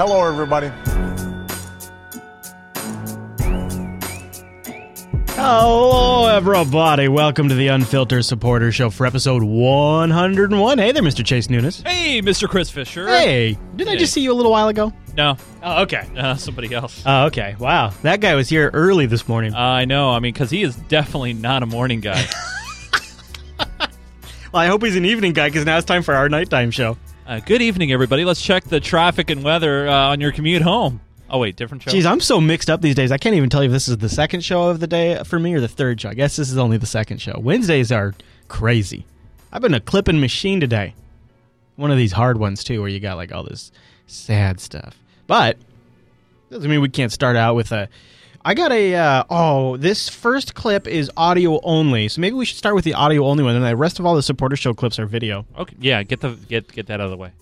Hello, everybody. Hello, everybody. Welcome to the Unfiltered Supporter Show for episode 101. Hey there, Mr. Chase Nunes. Hey, Mr. Chris Fisher. Hey, did I Hey. just see you a little while ago? No, Oh, okay. uh, somebody else. Oh, okay. Wow. That guy was here early this morning. I know. I mean, because he is definitely not a morning guy. Well, I hope he's an evening guy because now it's time for our nighttime show. Uh, good evening, everybody. Let's check the traffic and weather uh, on your commute home. Oh wait, different show. Jeez, I'm so mixed up these days. I can't even tell you if this is the second show of the day for me or the third show. I guess this is only the second show. Wednesdays are crazy. I've been a clipping machine today. One of these hard ones too, where you got like all this sad stuff. But doesn't mean we can't start out with a. I got a. Uh, oh, this first clip is audio only, so maybe we should start with the audio only one, and the rest of all the supporter show clips are video. okay, yeah, get the get get that out of the way.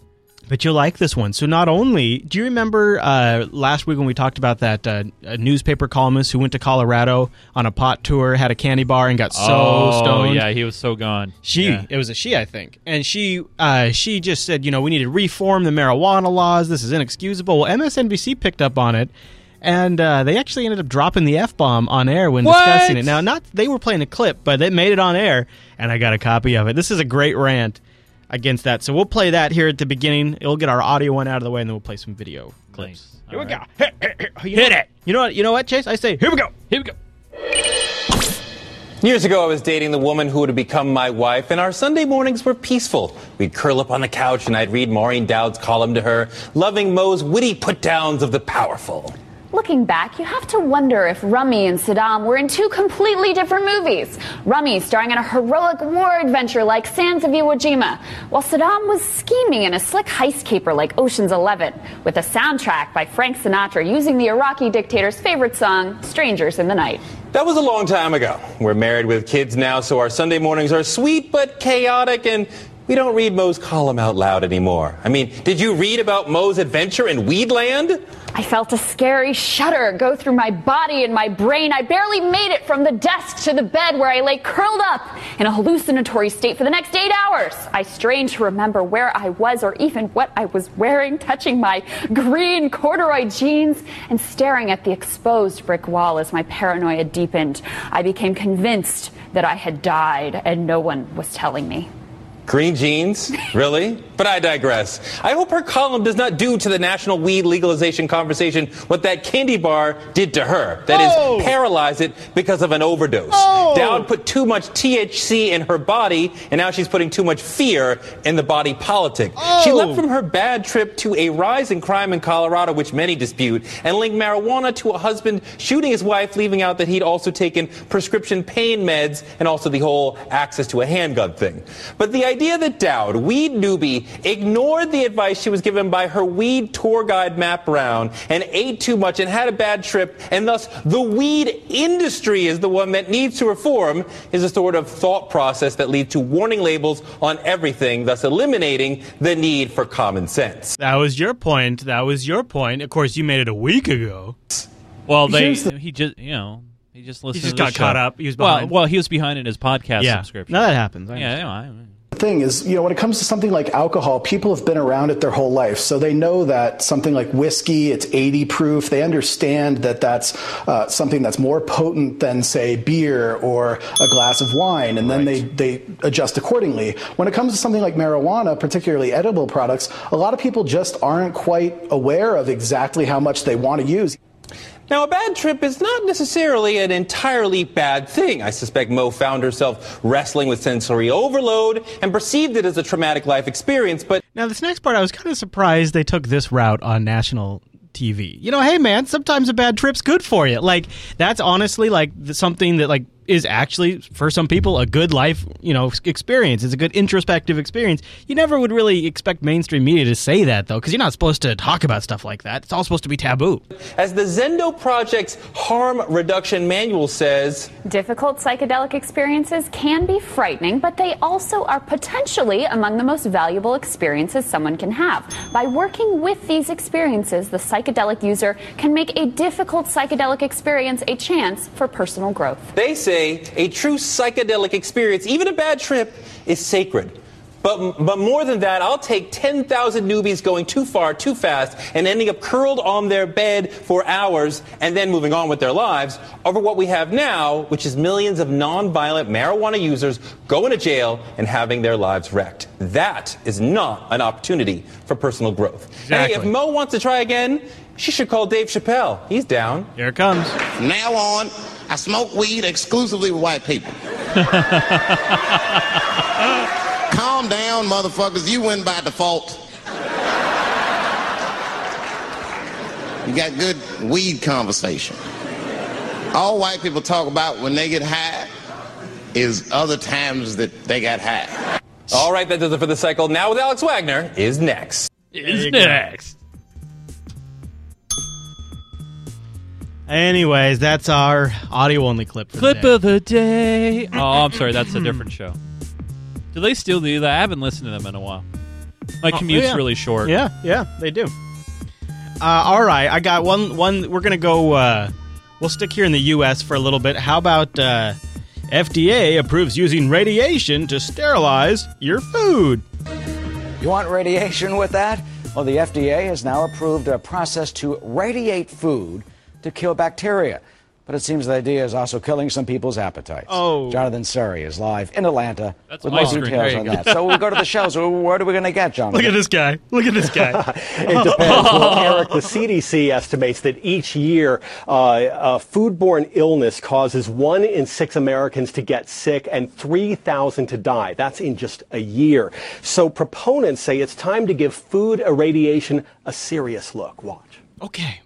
But you'll like this one. So not only do you remember uh, last week when we talked about that uh, newspaper columnist who went to Colorado on a pot tour, had a candy bar, and got so oh, stoned. yeah, he was so gone. She, Yeah. it was a she, I think, and she, uh, she just said, you know, we need to reform the marijuana laws. This is inexcusable. Well, MSNBC picked up on it, and uh, they actually ended up dropping the f bomb on air when What? discussing it. Now, not they were playing a clip, but they made it on air, and I got a copy of it. This is a great rant against that. So we'll play that here at the beginning. It'll get our audio one out of the way, and then we'll play some video clips. Nice. Here we All go. right. You know Hit it. You know what? You know what, Chase? I say, here we go. Here we go. Years ago, I was dating the woman who would become my wife, and our Sunday mornings were peaceful. We'd curl up on the couch, and I'd read Maureen Dowd's column to her, loving Moe's witty put downs of the powerful. Looking back, you have to wonder if Rummy and Saddam were in two completely different movies. Rummy starring in a heroic war adventure like Sands of Iwo Jima, while Saddam was scheming in a slick heist caper like Ocean's Eleven, with a soundtrack by Frank Sinatra using the Iraqi dictator's favorite song, Strangers in the Night. That was a long time ago. We're married with kids now, so our Sunday mornings are sweet but chaotic, and we don't read Moe's column out loud anymore. I mean, did you read about Moe's adventure in Weedland? I felt a scary shudder go through my body and my brain. I barely made it from the desk to the bed where I lay curled up in a hallucinatory state for the next eight hours. I strained to remember where I was or even what I was wearing, touching my green corduroy jeans and staring at the exposed brick wall as my paranoia deepened. I became convinced that I had died and no one was telling me. Green jeans? Really? But I digress. I hope her column does not do to the national weed legalization conversation what that candy bar did to her. That is, Oh. paralyze it because of an overdose. Oh. Dowd put too much THC in her body, and now she's putting too much fear in the body politic. She Oh. leapt from her bad trip to a rise in crime in Colorado, which many dispute, and linked marijuana to a husband shooting his wife, leaving out that he'd also taken prescription pain meds and also the whole access to a handgun thing. But the idea that Dowd, weed newbie, ignored the advice she was given by her weed tour guide Matt Brown and ate too much and had a bad trip, and thus the weed industry is the one that needs to reform, is a sort of thought process that leads to warning labels on everything, thus eliminating the need for common sense. That was your point. That was your point. Of course, you made it a week ago. Well, they the- he just you know he just listened. He just to the got show. caught up. He was well, behind. well, he was behind in his podcast yeah. subscription. No, that happens. I yeah, you know, I, thing is, you know, when it comes to something like alcohol, people have been around it their whole life. So they know that something like whiskey, it's 80 proof. They understand that that's uh, something that's more potent than, say, beer or a glass of wine. And then they, they adjust accordingly. When it comes to something like marijuana, particularly edible products, a lot of people just aren't quite aware of exactly how much they want to use. Now, a bad trip is not necessarily an entirely bad thing. I suspect Mo found herself wrestling with sensory overload and perceived it as a traumatic life experience, but Now, this next part, I was kind of surprised they took this route on national TV. You know, hey man, sometimes a bad trip's good for you. Like that's honestly like something that like is actually for some people a good life, you know, experience. It's a good introspective experience. You never would really expect mainstream media to say that though, because you're not supposed to talk about stuff like that. It's all supposed to be taboo. as the Zendo Project's harm reduction manual says, Difficult psychedelic experiences can be frightening, but they also are potentially among the most valuable experiences someone can have. By working with these experiences, the psychedelic user can make a difficult psychedelic experience a chance for personal growth. they say a true psychedelic experience, even a bad trip, is sacred. But, but more than that, I'll take 10,000 newbies going too far, too fast, and ending up curled on their bed for hours and then moving on with their lives over what we have now, which is millions of nonviolent marijuana users going to jail and having their lives wrecked. That is not an opportunity for personal growth. Hey, if Mo wants to try again, she should call Dave Chappelle. He's down. Here it comes. From now on, I smoke weed exclusively with white people. Calm down, motherfuckers. You win by default. You got good weed conversation. All white people talk about when they get high is other times that they got high. All right, that does it for the cycle. Now with Alex Wagner is next. Is you go. next. Anyways, that's our audio only clip. For Clip the day. of the day. Oh, I'm sorry, that's a different show. Do they still do that? I haven't listened to them in a while. My commute's yeah. really short. Yeah, yeah, they do. Uh, all right, I got one. One. We're gonna go. Uh, we'll stick here in the U.S. for a little bit. How about uh, FDA approves using radiation to sterilize your food? You want radiation with that? Well, the FDA has now approved a process to radiate food to kill bacteria. But it seems the idea is also killing some people's appetites. Oh. Jonathan Serrie is live in Atlanta That's with my more screen. details on that. So we'll go to the show. So what are we going to get, Jonathan? Look at this guy. Look at this guy. It depends. well, Eric, the CDC estimates that each year uh, uh, foodborne illness causes one in six Americans to get sick and 3,000 to die. That's in just a year. So proponents say it's time to give food irradiation a serious look. Watch. okay.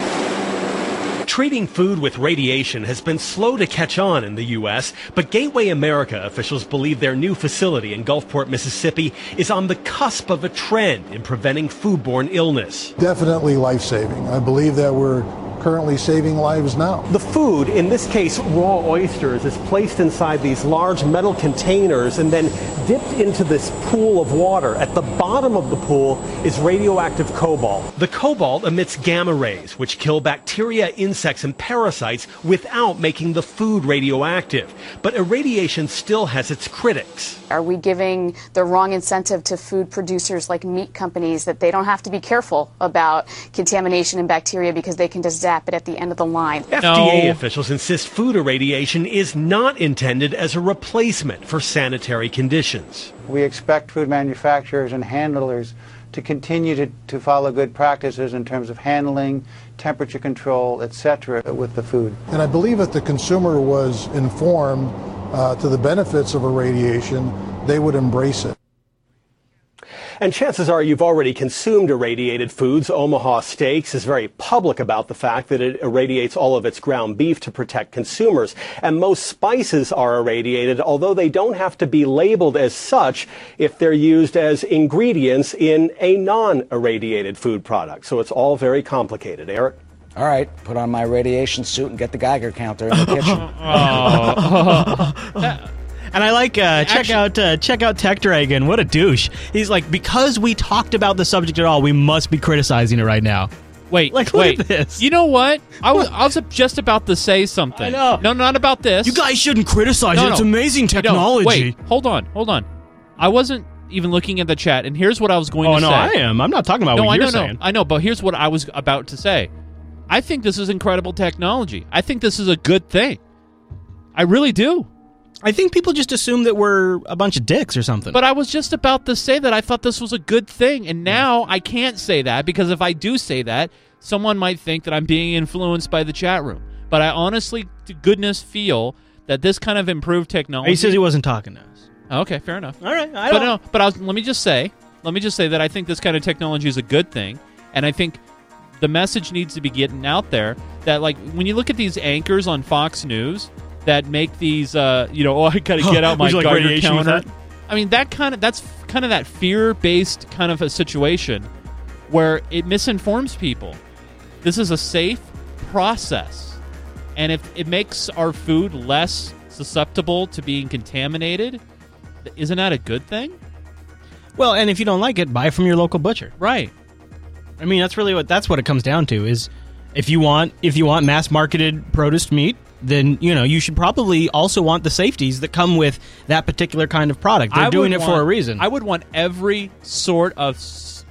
Treating food with radiation has been slow to catch on in the U.S., but Gateway America officials believe their new facility in Gulfport, Mississippi is on the cusp of a trend in preventing foodborne illness. Definitely life saving. I believe that we're currently saving lives now. The food, in this case raw oysters, is placed inside these large metal containers and then dipped into this pool of water. At the bottom of the pool is radioactive cobalt. The cobalt emits gamma rays, which kill bacteria, insects, and parasites without making the food radioactive. But irradiation still has its critics. Are we giving the wrong incentive to food producers like meat companies that they don't have to be careful about contamination and bacteria because they can just zap it at the end of the line? FDA No. officials insist food irradiation is not intended as a replacement for sanitary conditions. We expect food manufacturers and handlers to continue to, to follow good practices in terms of handling, temperature control, etc., with the food. And I believe if the consumer was informed uh, to the benefits of irradiation, they would embrace it. And chances are you've already consumed irradiated foods. Omaha Steaks is very public about the fact that it irradiates all of its ground beef to protect consumers. And most spices are irradiated, although they don't have to be labeled as such if they're used as ingredients in a non-irradiated food product. So it's all very complicated. Eric? All right, put on my radiation suit and get the Geiger counter in the kitchen. Oh. And I like uh, check Actually- out uh, check out Tech Dragon. What a douche. He's like because we talked about the subject at all, we must be criticizing it right now. Wait, Like, look wait. at this. You know what? I was, I was just about to say something. I know. No, not about this. You guys shouldn't criticize No, it. It's no. amazing No, technology. wait, hold on, hold on. I wasn't even looking at the chat, and here's what I was going to say. oh to no, say. I am. I'm not talking about no, what I you're know, saying. no, I know, but here's what I was about to say. I think this is incredible technology. I think this is a good thing. I really do. I think people just assume that we're a bunch of dicks or something. But I was just about to say that I thought this was a good thing, and now I can't say that because if I do say that, someone might think that I'm being influenced by the chat room. But I honestly, to goodness, feel that this kind of improved technology. he says he wasn't talking to us. Okay, fair enough. All right, I but don't. no, but I was, let me just say, let me just say that I think this kind of technology is a good thing, and I think the message needs to be getting out there that like when you look at these anchors on Fox News that make these, uh, you know, oh, I got to get out my like Geiger counter. I mean, that kind of that's kind of that fear-based kind of a situation where it misinforms people. This is a safe process, and if it makes our food less susceptible to being contaminated, isn't that a good thing? Well, and if you don't like it, buy from your local butcher. Right. I mean, that's really what that's what it comes down to. Is if you want if you want mass marketed produce meat, then you know you should probably also want the safeties that come with that particular kind of product. They're I doing would it for a reason. I would want every sort of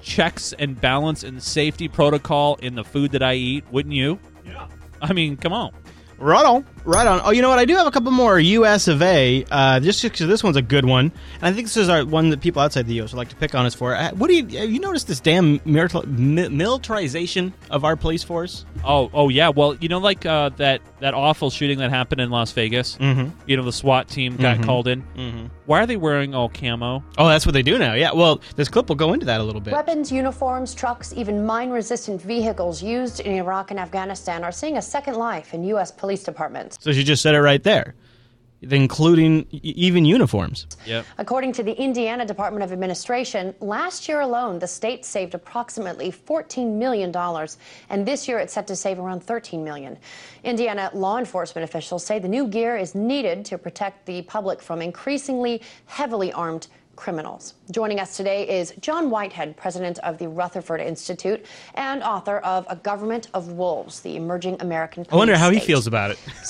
checks and balance and safety protocol in the food that I eat. Wouldn't you? Yeah. I mean, come on. Right on, right on. Oh, you know what? I do have a couple more U.S. of A. Uh, just because this one's a good one, and I think this is our one that people outside the U.S. would like to pick on us for. Uh, what do you have you noticed this damn militar- mi- militarization of our police force? Oh, oh yeah. Well, you know, like uh, that that awful shooting that happened in Las Vegas. Mhm. You know, the SWAT team got Mhm. called in. Mhm. Why are they wearing all camo? Oh, that's what they do now. Yeah. Well, this clip will go into that a little bit. Weapons, uniforms, trucks, even mine resistant vehicles used in Iraq and Afghanistan are seeing a second life in U.S. police departments. So she just said it right there, including e- even uniforms. Yep. According to the Indiana Department of Administration, last year alone, the state saved approximately $14 million, and this year it's set to save around 13 million. Indiana law enforcement officials say the new gear is needed to protect the public from increasingly heavily armed criminals. Joining us today is John Whitehead, president of the Rutherford Institute and author of A Government of Wolves, the Emerging American I wonder Police how he feels about it.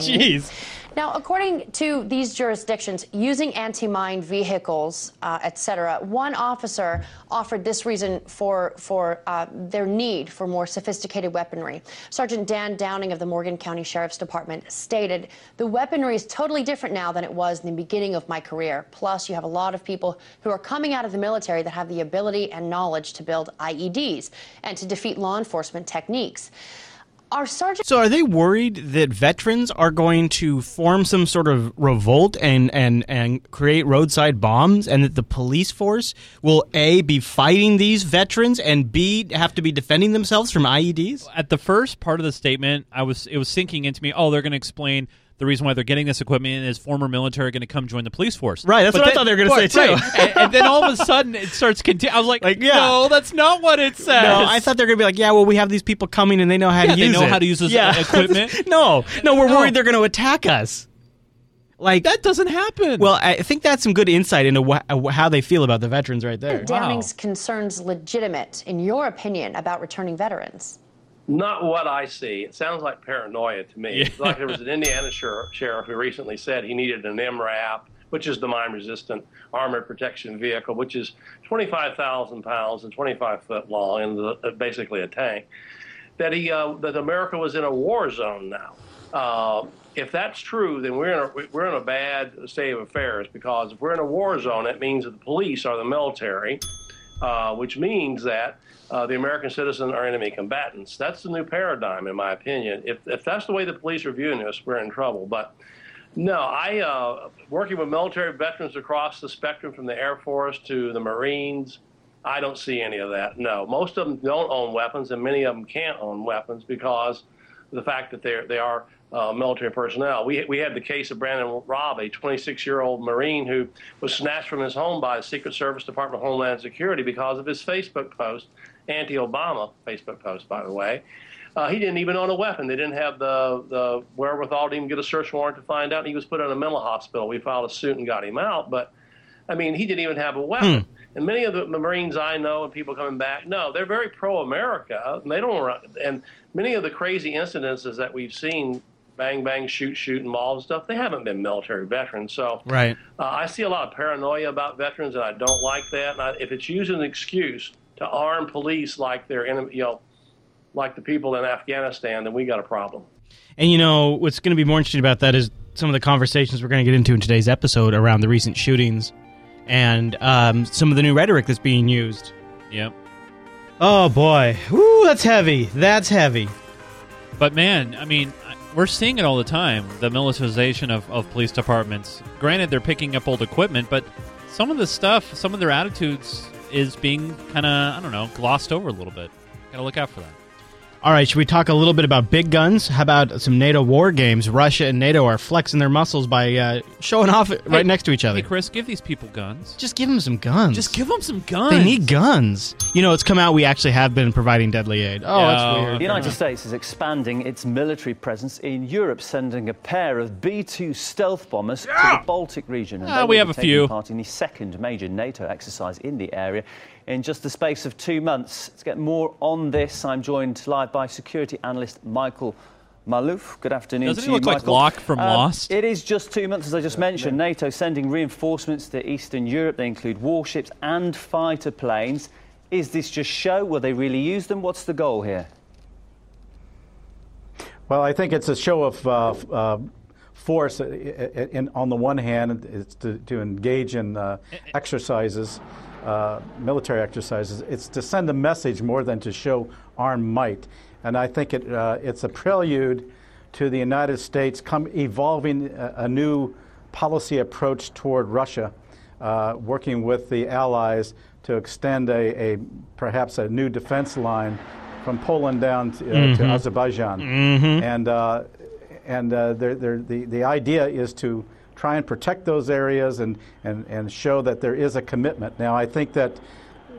Jeez. Now, according to these jurisdictions, using anti-mine vehicles, uh, et cetera, one officer offered this reason for for uh, their need for more sophisticated weaponry. Sergeant Dan Downing of the Morgan County Sheriff's Department stated, "The weaponry is totally different now than it was in the beginning of my career. Plus, you have a lot of people who are coming out of the military that have the ability and knowledge to build IEDs and to defeat law enforcement techniques." Our sergeant. So are they worried that veterans are going to form some sort of revolt and and and create roadside bombs and that the police force will A be fighting these veterans and B have to be defending themselves from IEDs? At the first part of the statement, I was it was sinking into me. Oh, they're going to explain the reason why they're getting this equipment is former military are going to come join the police force. Right, that's But what I thought they were gonna say, too. right. and, and then all of a sudden it starts continuing. I was like, yeah. no, that's not what it says. No, I thought they're going to be like, yeah, well, we have these people coming and they know how Yeah, to they use know it. how to use this yeah. equipment. no, no, we're No. worried they're going to attack us. Like that doesn't happen. Well, I think that's some good insight into wh- how they feel about the veterans right there. Downing's concerns legitimate, in your opinion, about returning veterans? Not what I see. It sounds like paranoia to me. It's like there was an Indiana sheriff, sheriff who recently said he needed an MRAP, which is the mine resistant armored protection vehicle, which is 25,000 pounds and 25 foot long and the, uh, basically a tank. That he uh, that America was in a war zone now. Uh, if that's true, then we're in a, we're in a bad state of affairs because if we're in a war zone, it means that the police are the military, uh, which means that uh, the American citizen are enemy combatants. That's the new paradigm, in my opinion. If, if that's the way the police are viewing this, we're in trouble. But no, I uh, working with military veterans across the spectrum, from the Air Force to the Marines. I don't see any of that. No, most of them don't own weapons, and many of them can't own weapons because the fact that they're they are uh, military personnel. We we had the case of Brandon Raub, a 26-year-old Marine who was snatched from his home by the Secret Service Department of Homeland Security because of his Facebook post, anti-Obama Facebook post, by the way. Uh, he didn't even own a weapon. They didn't have the, the wherewithal to even get a search warrant to find out. He was put in a mental hospital. We filed a suit and got him out. But, I mean, he didn't even have a weapon. And many of the Marines I know and people coming back, no, they're very pro-America. They don't run. And many of the crazy incidences that we've seen, bang, bang, shoot, shoot, and malls and stuff, they haven't been military veterans. So Right. uh, I see a lot of paranoia about veterans, and I don't like that. And I, if it's used as an excuse to arm police like they're enemy, you know, like the people in Afghanistan, then we got a problem. And you know what's going to be more interesting about that is some of the conversations we're going to get into in today's episode around the recent shootings and um, some of the new rhetoric that's being used. Yep. Oh boy, Woo, that's heavy. That's heavy. But man, I mean, I- we're seeing it all the time the militarization of, of police departments. Granted, they're picking up old equipment, but some of the stuff, some of their attitudes is being kind of, I don't know, glossed over a little bit. Gotta look out for that. All right, should we talk a little bit about big guns? How about some NATO war games? Russia and NATO are flexing their muscles by uh, showing off right Hey, next to each other. Hey, Chris, give these people guns. Just give them some guns. Just give them some guns. They need guns. You know, it's come out we actually have been providing deadly aid. Oh, that's weird. The United States is expanding its military presence in Europe, sending a pair of B 2 stealth bombers to the Baltic region. And Ah, they we have a few. part in the second major NATO exercise in the area in just the space of two months. To get more on this, I'm joined live by security analyst Michael Maloof, good afternoon Doesn't to he you, look like Locke from Um, Lost? It is just two months, as I just mentioned. NATO sending reinforcements to Eastern Europe. They include warships and fighter planes. Is this just show? Will they really use them? What's the goal here? Well, I think it's a show of uh, uh, force. uh, i- in, on the one hand, it's to, to engage in uh, exercises, uh, military exercises. It's to send a message more than to show armed might. And I think it, uh, it's a prelude to the United States come evolving a, a new policy approach toward Russia, uh, working with the allies to extend a, a perhaps a new defense line from Poland down to, uh, to Mhm. Azerbaijan. Mhm. And, uh, and uh, the, the idea is to try and protect those areas and, and, and show that there is a commitment. Now, I think that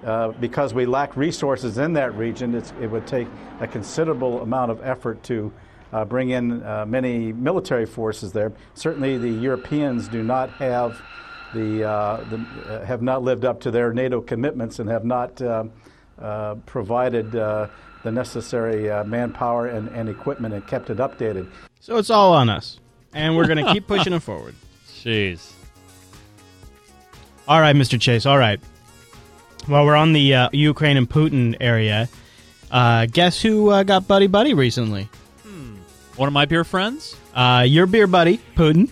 uh, because we lack resources in that region, it's, it would take a considerable amount of effort to uh, bring in uh, many military forces there. Certainly, the Europeans do not have the, uh, the uh, have not lived up to their NATO commitments and have not uh, uh, provided uh, the necessary uh, manpower and, and equipment and kept it updated. So it's all on us, and we're going to keep pushing it forward. Jeez. All right, Mr. Chase. All right. Well, we're on the uh, Ukraine and Putin area. Uh, guess who uh, got buddy buddy recently? One of my beer friends? Uh, your beer buddy, Putin.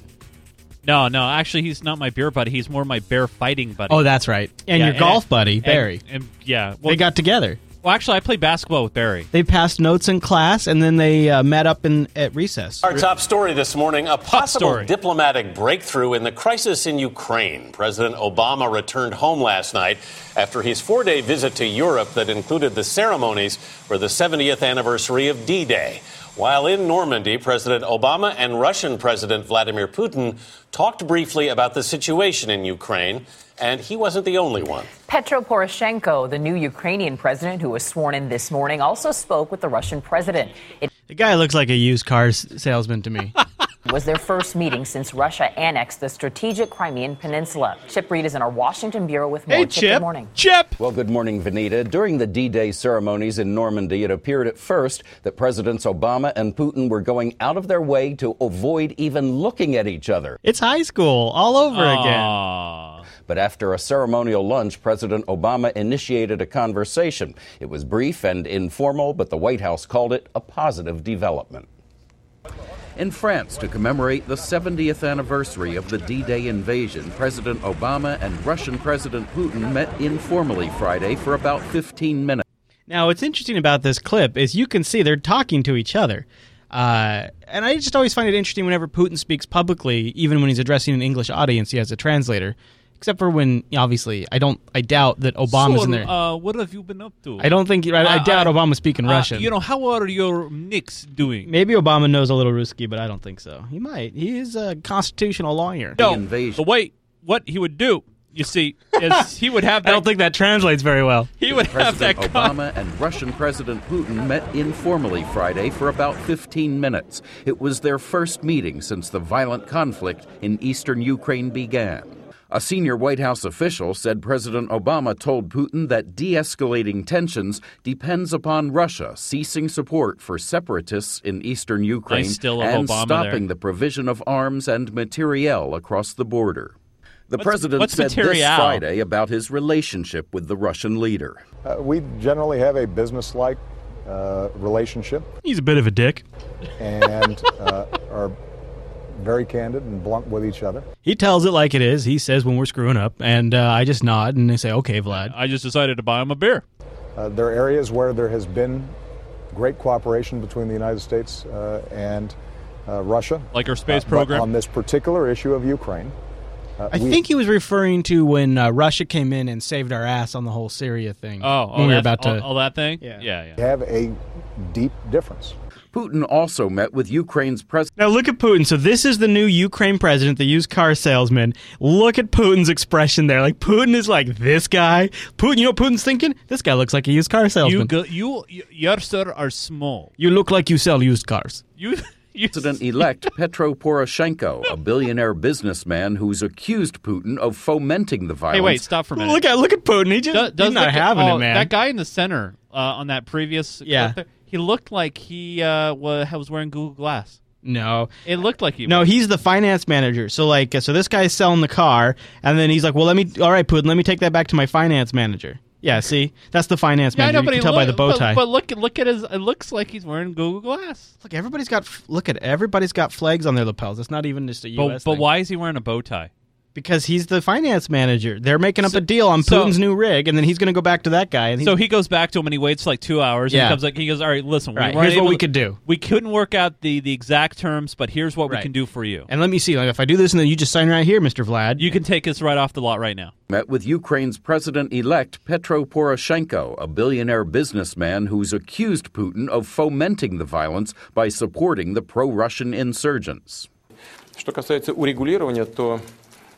No, no. Actually, he's not my beer buddy. He's more my bear fighting buddy. Oh, that's right. And your golf buddy, and- Barry. And, yeah. Well, they got together. Well, actually, I played basketball with Barry. They passed notes in class, and then they uh, met up in at recess. Our top story this morning a possible diplomatic breakthrough in the crisis in Ukraine. President Obama returned home last night after his four day visit to Europe that included the ceremonies for the 70th anniversary of D Day. While in Normandy, President Obama and Russian President Vladimir Putin talked briefly about the situation in Ukraine, and he wasn't the only one. Petro Poroshenko, the new Ukrainian president who was sworn in this morning, also spoke with the Russian president. It The guy looks like a used car salesman to me. was their first meeting since Russia annexed the strategic Crimean Peninsula. Chip Reed is in our Washington bureau with more. Hey, Chip. good morning. Chip. Well, good morning, Vinita. During the D Day ceremonies in Normandy, it appeared at first that Presidents Obama and Putin were going out of their way to avoid even looking at each other. It's high school all over again. But after a ceremonial lunch, President Obama initiated a conversation. It was brief and informal, but the White House called it a positive development. In France, to commemorate the 70th anniversary of the D Day invasion, President Obama and Russian President Putin met informally Friday for about 15 minutes. Now, what's interesting about this clip is you can see they're talking to each other. Uh, and I just always find it interesting whenever Putin speaks publicly, even when he's addressing an English audience, he has a translator. Except for when, obviously, I don't, I doubt that Obama's in there. Uh, what have you been up to? I don't think, I, I Uh, doubt uh, Obama's speaking uh, Russian. You know, how are your Knicks doing? Maybe Obama knows a little Ruski, but I don't think so. He might. He is a constitutional lawyer. No, the way what he would do, you see, is he would have. That, I don't think that translates very well. He would have that. President con- Obama and Russian President Putin met informally Friday for about 15 minutes. It was their first meeting since the violent conflict in eastern Ukraine began. A senior White House official said President Obama told Putin that de escalating tensions depends upon Russia ceasing support for separatists in eastern Ukraine still and Obama stopping there. the provision of arms and materiel across the border. The What's- president what's said this? Friday about his relationship with the Russian leader. Uh, we generally have a business-like uh, relationship He's a bit of a dick. and uh, are very candid and blunt with each other. He tells it like it is. He says when we're screwing up, and uh, I just nod and they say, "Okay, Vlad." I just decided to buy him a beer. Uh, there are areas where there has been great cooperation between the United States uh, and uh, Russia, Like our space Uh, program? on this particular issue of Ukraine. uh, I we- think he was referring to when uh, Russia came in and saved our ass on the whole Syria thing. Oh, oh, we were about to. all, all that thing. Yeah. yeah, yeah. We have a deep difference. Putin also met with Ukraine's president. Now look at Putin. So this is the new Ukraine president, the used car salesman. Look at Putin's expression there. Like Putin is like this guy. Putin, you know what Putin's thinking? This guy looks like a used car salesman. You, go, you, you, your sir are small. You look like you sell used cars. You, you President elect Petro Poroshenko, a billionaire businessman who's accused Putin of fomenting the violence. Hey, wait, stop for a minute. Look at look at Putin. He just Do- he's not the- having oh, it, man. That guy in the center uh, on that previous Yeah. clip there, He looked like he uh, was wearing Google Glass. No. It looked like he. No, he's the finance manager. So like, uh, so this guy's selling the car, and then he's like, "Well, let me. All right, Putin, let me take that back to my finance manager." Yeah, see, that's the finance Yeah, manager. know, you but can he tell by the look- bow tie. But, look, look at his. It looks like he's wearing Google Glass. Look, everybody's got. Look at everybody's got flags on their lapels. It's not even just a But, U.S. but thing. why is he wearing a bow tie? Because he's the finance manager. They're making up a deal on so- Putin's new rig, and then he's going to go back to that guy. And he's, So he goes back to him and he waits like two hours. And Yeah. he comes like he goes, all right, listen, we Right, weren't here's what able we to- could do. We couldn't work out the the exact terms, but here's what we Right. can do for you. and let me see. Like, if I do this, and then you just sign right here, Mister Vlad. You can take us right off the lot right now. Met with Ukraine's president elect Petro Poroshenko, a billionaire businessman who's accused Putin of fomenting the violence by supporting the pro Russian insurgents. Что касается урегулирования, то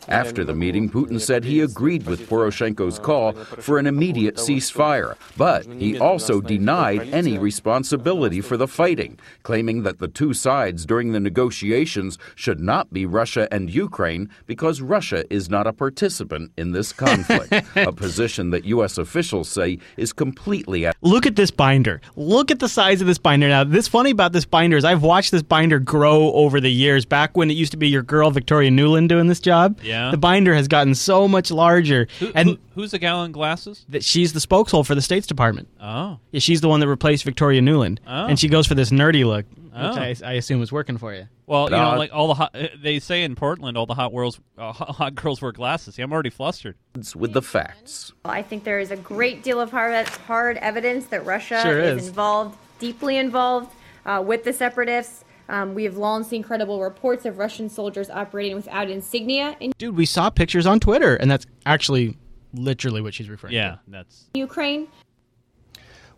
after the meeting, Putin said he agreed with Poroshenko's call for an immediate ceasefire, but he also denied any responsibility for the fighting, claiming that the two sides during the negotiations should not be Russia and Ukraine because Russia is not a participant in this conflict, a position that U.S. officials say is completely at Look at this binder. Look at the size of this binder. Now, this funny about this binder is I've watched this binder grow over the years. Back when it used to be your girl Victoria Nuland doing this job, Yeah. The binder has gotten so much larger. Who, and who- who's the gal in glasses? that she's the spokeshole for the States Department. Oh. Yeah, she's the one that replaced Victoria Nuland, Oh. and she goes for this nerdy look, Oh. which I, I assume is working for you. Well, you know, like all the hot, uh, they say in Portland, all the hot girls, uh, hot hot girls wear glasses. See, I'm already flustered. with the facts. I think there is a great deal of hard, hard evidence that Russia Sure is. is. involved, deeply involved, uh, with the separatists. Um, we have long seen credible reports of Russian soldiers operating without insignia in Dude, we saw pictures on Twitter, and that's actually literally what she's referring Yeah, to. Yeah, that's Ukraine.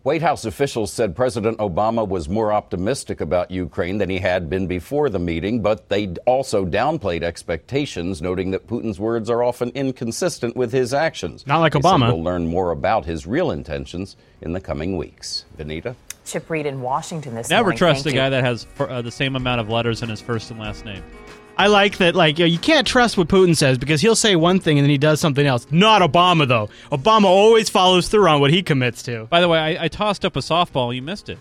White House officials said President Obama was more optimistic about Ukraine than he had been before the meeting, but they also downplayed expectations, noting that Putin's words are often inconsistent with his actions. Not like They Obama. We'll learn more about his real intentions in the coming weeks. Vinita? Chip Reed in Washington this never morning. trust a guy you. that has fir- uh, the same amount of letters in his first and last name. I like that. Like you, know, you can't trust what Putin says because he'll say one thing and then he does something else. Not Obama though. Obama always follows through on what he commits to. By the way, I, I tossed up a softball. You missed it.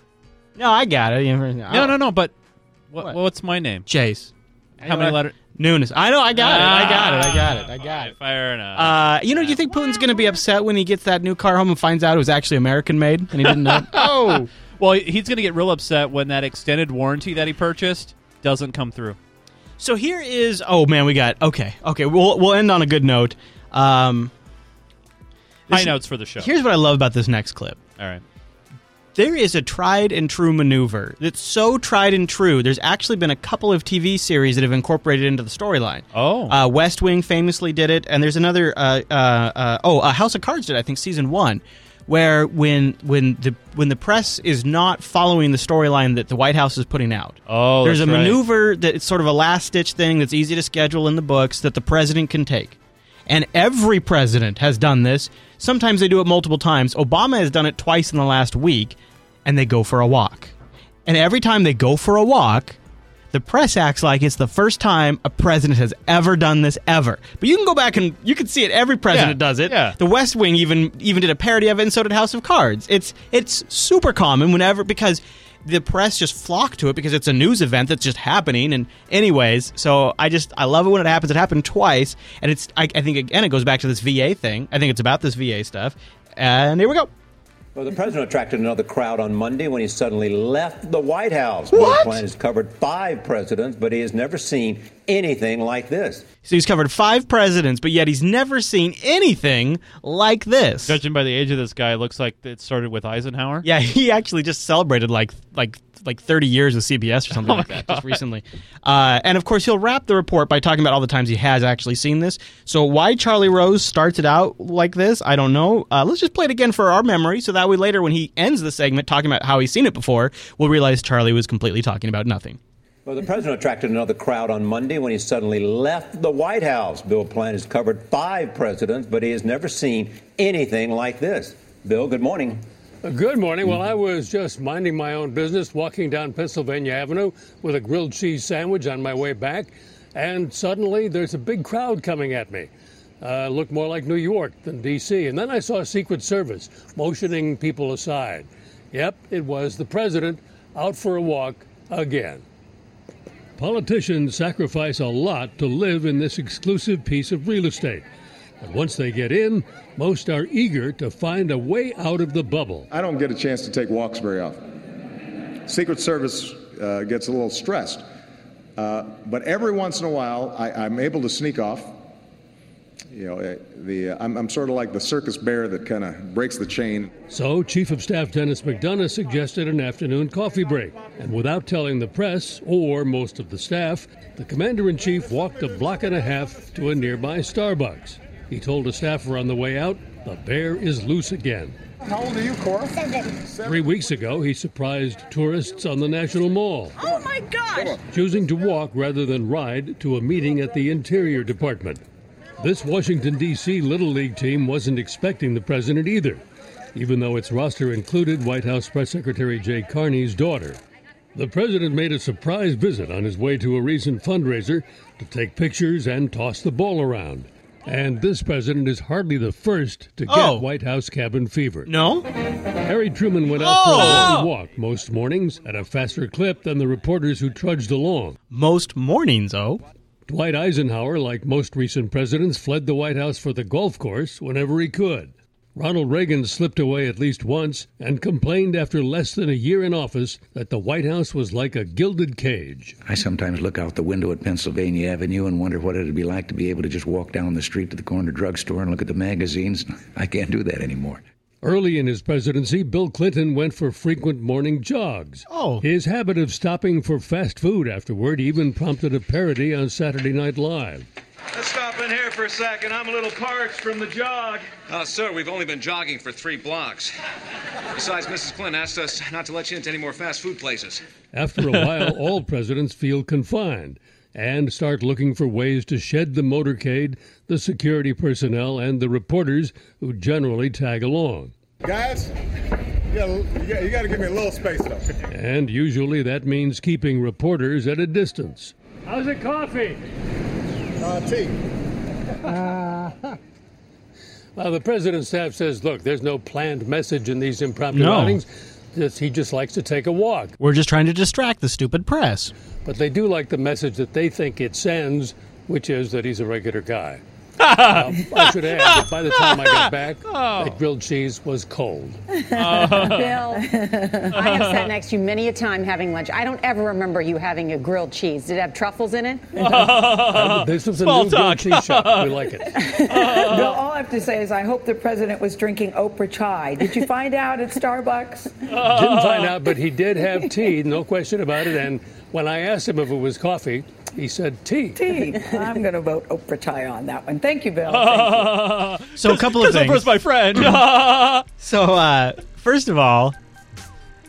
No, I got it. You know, No, no, no. But what, what's my name? Chase. How many letters? Nunes. I know. I got it. I got it. I got it. I got it. Fair enough. Uh, you know, do you think Putin's going to be upset when he gets that new car home and finds out it was actually American made and he didn't know? oh, well, he's going to get real upset when that extended warranty that he purchased doesn't come through. So here is. Oh man, we got. Okay, okay. We'll we'll end on a good note. Um, High notes for the show. Here's what I love about this next clip. All right. There is a tried and true maneuver that's so tried and true. There's actually been a couple of TV series that have incorporated into the storyline. Oh. Uh, West Wing famously did it, and there's another. Uh, uh, uh, oh, uh, House of Cards did. I think season one, where when when the when the press is not following the storyline that the White House is putting out. Oh, there's a right. maneuver that it's sort of a last ditch thing that's easy to schedule in the books that the president can take. And every president has done this. Sometimes they do it multiple times. Obama has done it twice in the last week, and they go for a walk. And every time they go for a walk, the press acts like it's the first time a president has ever done this ever. But you can go back and you can see it. Every president Yeah, does it. yeah. The West Wing even even did a parody of it, and so did House of Cards. It's it's super common whenever because the press just flock to it because it's a news event that's just happening. And anyways, so I just I love it when it happens. It happened twice, and it's I, I think again it goes back to this VA thing. I think it's about this VA stuff. And here we go. Well, the president attracted another crowd on Monday when he suddenly left the White House. What? Bill Plante has covered five presidents, but he has never seen anything like this. So he's covered five presidents, but yet he's never seen anything like this. Judging by the age of this guy, it looks like it started with Eisenhower. Yeah, he actually just celebrated like like like 30 years with CBS or something Oh like that God. just recently. Uh, and of course, he'll wrap the report by talking about all the times he has actually seen this. So why Charlie Rose starts it out like this, I don't know. Uh, let's just play it again for our memory, so that way later when he ends the segment talking about how he's seen it before, we'll realize Charlie was completely talking about nothing. Well, the president attracted another crowd on Monday when he suddenly left the White House. Bill Plante has covered five presidents, but he has never seen anything like this. Bill, good morning. Good morning. Well, I was just minding my own business, walking down Pennsylvania Avenue with a grilled cheese sandwich on my way back, and suddenly there's a big crowd coming at me. Uh, looked more like New York than D.C. And then I saw Secret Service motioning people aside. Yep, it was the president out for a walk again. Politicians sacrifice a lot to live in this exclusive piece of real estate. But once they get in, most are eager to find a way out of the bubble. I don't get a chance to take walks very often. Secret Service uh, gets a little stressed. Uh, but every once in a while, I, I'm able to sneak off. You know, uh, the, I'm, I'm sort of like the circus bear that kind of breaks the chain. So, Chief of Staff Denis McDonough suggested an afternoon coffee break. And without telling the press or most of the staff, the Commander in Chief walked a block and a half to a nearby Starbucks. He told a staffer on the way out, the bear is loose again. How old are you, Cora? Seven. Three weeks ago, he surprised tourists on the National Mall, Oh my gosh! choosing to walk rather than ride to a meeting at the Interior Department. This Washington, D.C. Little League team wasn't expecting the president either, even though its roster included White House Press Secretary Jay Carney's daughter. The president made a surprise visit on his way to a recent fundraiser to take pictures and toss the ball around. And this president is hardly the first to get Oh. White House cabin fever. No? Harry Truman went out for a Oh! long walk most mornings at a faster clip than the reporters who trudged along. Most mornings, oh. Dwight Eisenhower, like most recent presidents, fled the White House for the golf course whenever he could. Ronald Reagan slipped away at least once and complained after less than a year in office that the White House was like a gilded cage. I sometimes look out the window at Pennsylvania Avenue and wonder what it'd be like to be able to just walk down the street to the corner drugstore and look at the magazines. I can't do that anymore. Early in his presidency, Bill Clinton went for frequent morning jogs. Oh. His habit of stopping for fast food afterward even prompted a parody on Saturday Night Live. Let's stop in here for a second. I'm a little parched from the jog. Uh, sir, we've only been jogging for three blocks. Besides, Mrs. Clinton asked us not to let you into any more fast food places. After a while, all presidents feel confined and start looking for ways to shed the motorcade, the security personnel, and the reporters who generally tag along. Guys, you gotta, you gotta, give me a little space, though. And usually that means keeping reporters at a distance. How's the coffee? Uh. Well, the president's staff says, look, there's no planned message in these impromptu No. outings. Just, he just likes to take a walk. We're just trying to distract the stupid press. But they do like the message that they think it sends, which is that he's a regular guy. Um, I should add that by the time I got back, Oh. that grilled cheese was cold. Bill, I have sat next to you many a time having lunch. I don't ever remember you having a grilled cheese. Did it have truffles in it? Uh, this is a Small new grilled cheese shop. We like it. Bill, all I have to say is I hope the president was drinking Oprah chai. Did you find out at Starbucks? Didn't find out, but he did have tea, no question about it. And when I asked him if it was coffee, he said tea. Tea. I'm going to vote Oprah chai on that one. Thank you, Bill. Thank you. So a couple of things. Oprah's my friend. so uh, first of all,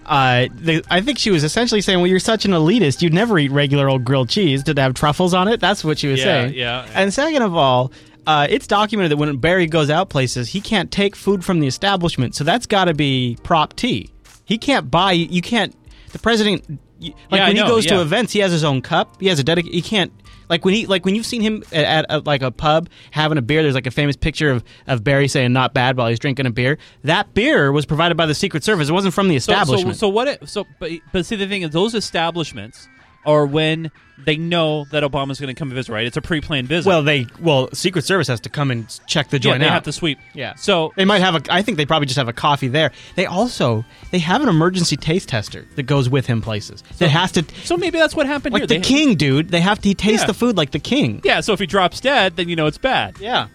uh, the, I think she was essentially saying, "Well, you're such an elitist. You'd never eat regular old grilled cheese. Did it have truffles on it?" That's what she was Yeah, saying. yeah. And second of all, uh, it's documented that when Barry goes out places, he can't take food from the establishment. So that's got to be prop T. He can't buy. You can't. The president, you- like Yeah, when he goes to events, he has his own cup. He has a dedicated. He can't. Like when he, like when you've seen him at, at, at, like a pub having a beer, there's like a famous picture of, of Barry saying "not bad" while he's drinking a beer. That beer was provided by the Secret Service. It wasn't from the So- so- establishment. So, what? It, so, but but see, the thing is, those establishments are when they know that Obama's going to come visit. Right? It's a pre-planned visit. well, they well, Secret Service has to come and check the yeah, joint they out. have to sweep. Yeah. So they might have a. I think they probably just have a coffee there. They also they have an emergency taste tester that goes with him places. that has to. So maybe that's what happened like here. the They- king, dude. They have to taste Yeah. the food like the king. Yeah. So if he drops dead, then you know it's bad. Yeah.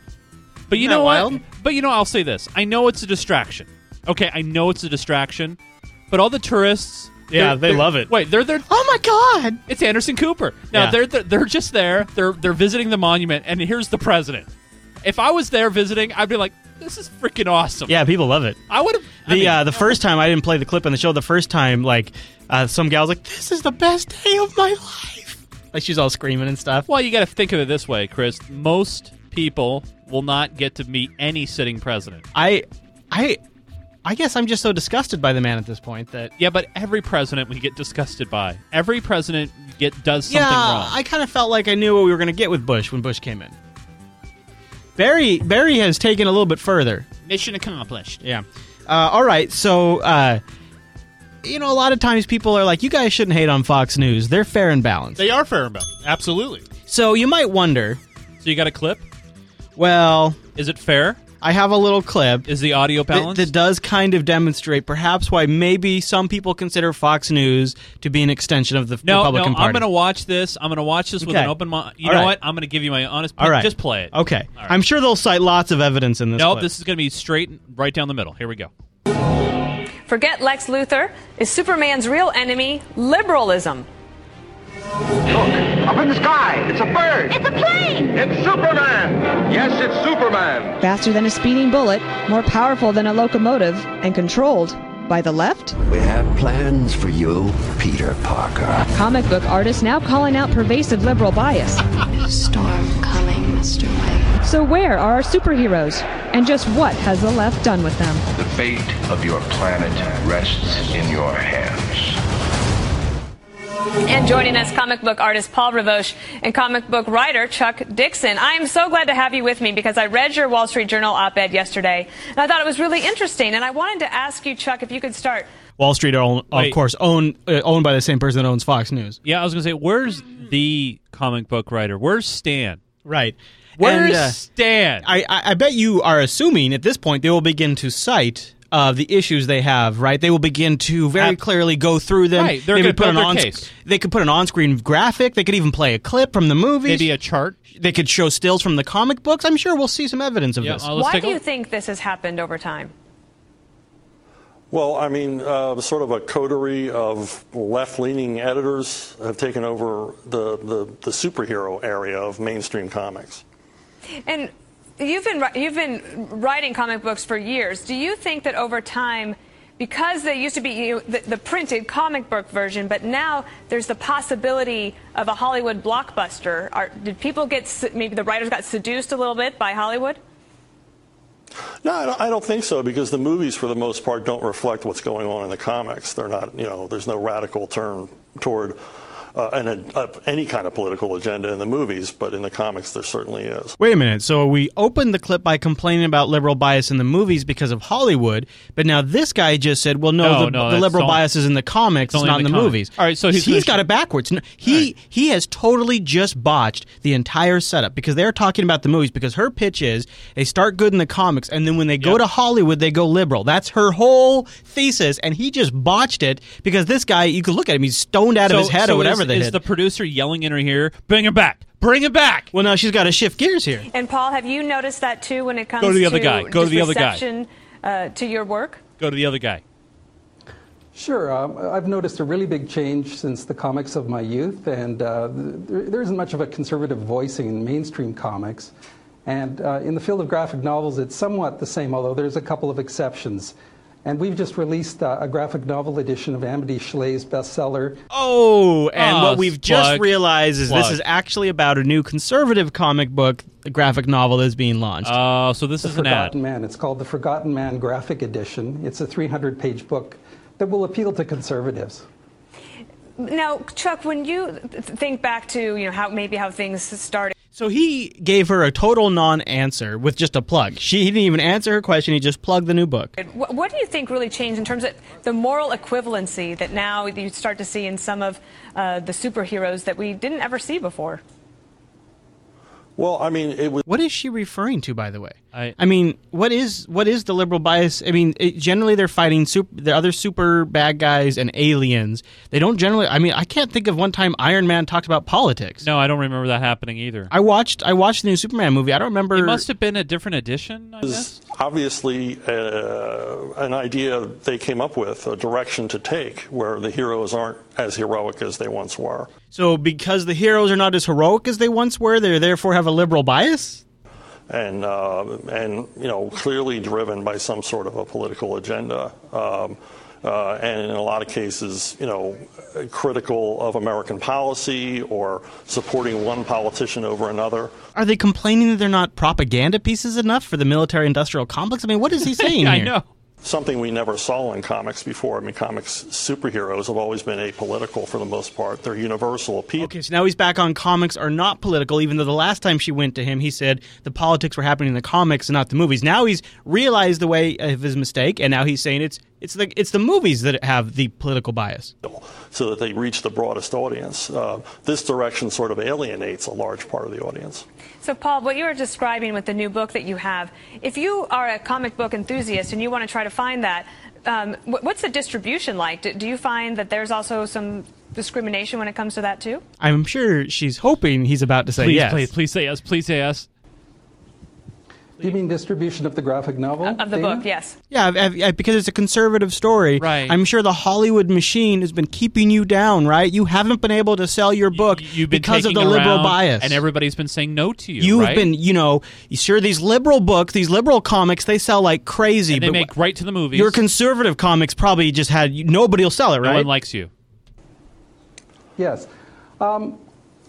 But you Isn't know that what? wild? But you know, I'll say this. I know it's a distraction. Okay, I know it's a distraction. But all the tourists. Yeah, they're- they they're- love it. Wait, they're there. Oh my god! It's Anderson Cooper. Now Yeah. they're, they're they're just there. They're they're visiting the monument, and here's the president. If I was there visiting, I'd be like, "This is freaking awesome." Yeah, people love it. I would have. The uh, the first time I didn't play the clip on the show. The first time, like uh, some gal was like, "This is the best day of my life." Like she's all screaming and stuff. Well, you got to think of it this way, Chris. Most people will not get to meet any sitting president. I, I, I guess I'm just so disgusted by the man at this point that Yeah, but every president we get disgusted by. Every president get does something yeah, wrong. I kind of felt like I knew what we were going to get with Bush when Bush came in. Barry Barry has taken a little bit further. Mission accomplished. Yeah. Uh, all right. So uh, you know, a lot of times people are like, you guys shouldn't hate on Fox News. They're fair and balanced. They are fair and balanced. Absolutely. So you might wonder. So you got a clip? Well, is it fair? I have a little clip. Is the audio that, balanced? that does kind of demonstrate perhaps why maybe some people consider Fox News to be an extension of the no, Republican no, Party. I'm going to watch this. I'm going to watch this with Okay. an open mind. You All know right. what? I'm going to give you my honest. All right. Just play it. Okay. All right. I'm sure they'll cite lots of evidence in this. Nope. clip. This is going to be straight, right down the middle. Here we go. Forget Lex Luthor. Is Superman's real enemy liberalism? Look, up in the sky, it's a bird. It's a plane. It's Superman. Yes, it's Superman. Faster than a speeding bullet, more powerful than a locomotive, and controlled by the left? We have plans for you, Peter Parker. Comic book artists now calling out pervasive liberal bias. Storm coming, Mr. Wayne. So, where are our superheroes? And just what has the left done with them? The fate of your planet rests in your hands. And joining us, comic book artist Paul Rivoche and comic book writer Chuck Dixon. I am so glad to have you with me because I read your Wall Street Journal op ed yesterday, and I thought it was really interesting. And I wanted to ask you, Chuck, if you could start. Wall Street, are, own- of course, owned uh, owned by the same person that owns Fox News. Yeah, I was going to say, where's the comic book writer? Where's Stan? Right. Where's And, uh, Stan? I, I, I bet you are assuming at this point they will begin to cite uh, the issues they have. Right, they will begin to very Ab- clearly go through them. Right, they're Maybe gonna build an their on- case. They could put an on-screen graphic. They could even play a clip from the movies. Maybe a chart. They could show stills from the comic books. I'm sure we'll see some evidence of Yeah, this. uh, Why do you think this has happened over time? Well, I mean, uh, sort of a coterie of left-leaning editors have taken over the, the, the superhero area of mainstream comics. And you've been you've been writing comic books for years. Do you think that over time, because they used to be you know, the, the printed comic book version, but now there's the possibility of a Hollywood blockbuster? Are, did people get maybe the writers got seduced a little bit by Hollywood? No, I don't, I don't think so because the movies, for the most part, don't reflect what's going on in the comics. They're not, you know, there's no radical turn toward uh, an, uh, any kind of political agenda in the movies, but in the comics, there certainly is. Wait a minute. So we opened the clip by complaining about liberal bias in the movies because of Hollywood, but now this guy just said, "Well, no, No, the, no, the liberal only- bias is in the comics, it's it's not in in the, the movies." All right, so he's he's got sh- it backwards. No, He he has totally just botched the entire setup because they're talking about the movies because her pitch is they start good in the comics and then when they go to Hollywood they go liberal. That's her whole thesis, and he just botched it because this guy, you could look at him, he's stoned out so, of his head so or whatever is, is did. the producer yelling in her ear, bring him back, bring him back? well, now she's got to shift gears here. And Paul, have you noticed that too when it comes Go to the other guy. Go to the other guy. Uh, to your work? Go to the other guy. Sure. Um, I've noticed a really big change since the comics of my youth, and uh, there, there isn't much of a conservative voicing in mainstream comics. And uh, in the field of graphic novels, it's somewhat the same, although there's a couple of exceptions. And we've just released uh, a graphic novel edition of Amity Shlaes's bestseller. Oh, and Ah, what we've just plug. realized is this is actually about a new conservative comic book graphic novel that's being launched. Oh, so this is The Forgotten Man. It's called the Forgotten Man Graphic Edition. It's a 300 page book that will appeal to conservatives. Now, Chuck, when you th- think back to you know how maybe how things started. So he gave her a total non-answer with just a plug. She he didn't even answer her question. He just plugged the new book. What, what do you think really changed in terms of the moral equivalency that now you start to see in some of uh, the superheroes that we didn't ever see before? Well, I mean, it was. What is she referring to, by the way? I, mean, what is what is the liberal bias? I mean, it, generally they're fighting super, the other super bad guys and aliens. They don't generally. I mean, I can't think of one time Iron Man talked about politics. No, I don't remember that happening either. I watched I watched the new Superman movie. I don't remember. It must have been a different edition. I guess. is obviously uh, an idea they came up with, a direction to take, where the heroes aren't as heroic as they once were. So, because the heroes are not as heroic as they once were, they therefore have a liberal bias. and uh, and you know clearly driven by some sort of a political agenda, um, uh, and in a lot of cases, you know, critical of American policy or supporting one politician over another. Are they complaining that they're not propaganda pieces enough for the military-industrial complex? I mean, what is he saying I here? know. Something we never saw in comics before. I mean, comics superheroes have always been apolitical for the most part. They're universal appeal. Okay, so now he's back on comics are not political, even though the last time she went to him, he said the politics were happening in the comics and not the movies. Now he's realized the way of his mistake, and now he's saying it's It's the it's the movies that have the political bias. so that they reach the broadest audience. Uh, this direction sort of alienates a large part of the audience. So, Paul, what you were describing with the new book that you have, if you are a comic book enthusiast and you want to try to find that, um, what's the distribution like? Do, do you find that there's also some discrimination when it comes to that too? I'm sure she's hoping he's about to say please, yes. please, please say yes. Please say yes. You mean distribution of the graphic novel? Of the Dana? book, yes. Yeah, I've- I've- because it's a conservative story. Right. I'm sure the Hollywood machine has been keeping you down, right? You haven't been able to sell your book You've been because of the liberal bias. and everybody's been saying no to you. You've right? been, you know, sure these liberal books, these liberal comics, they sell like crazy. And they but make right to the movies. your conservative comics probably just had nobody will sell it, right? No one likes you. Yes. Um,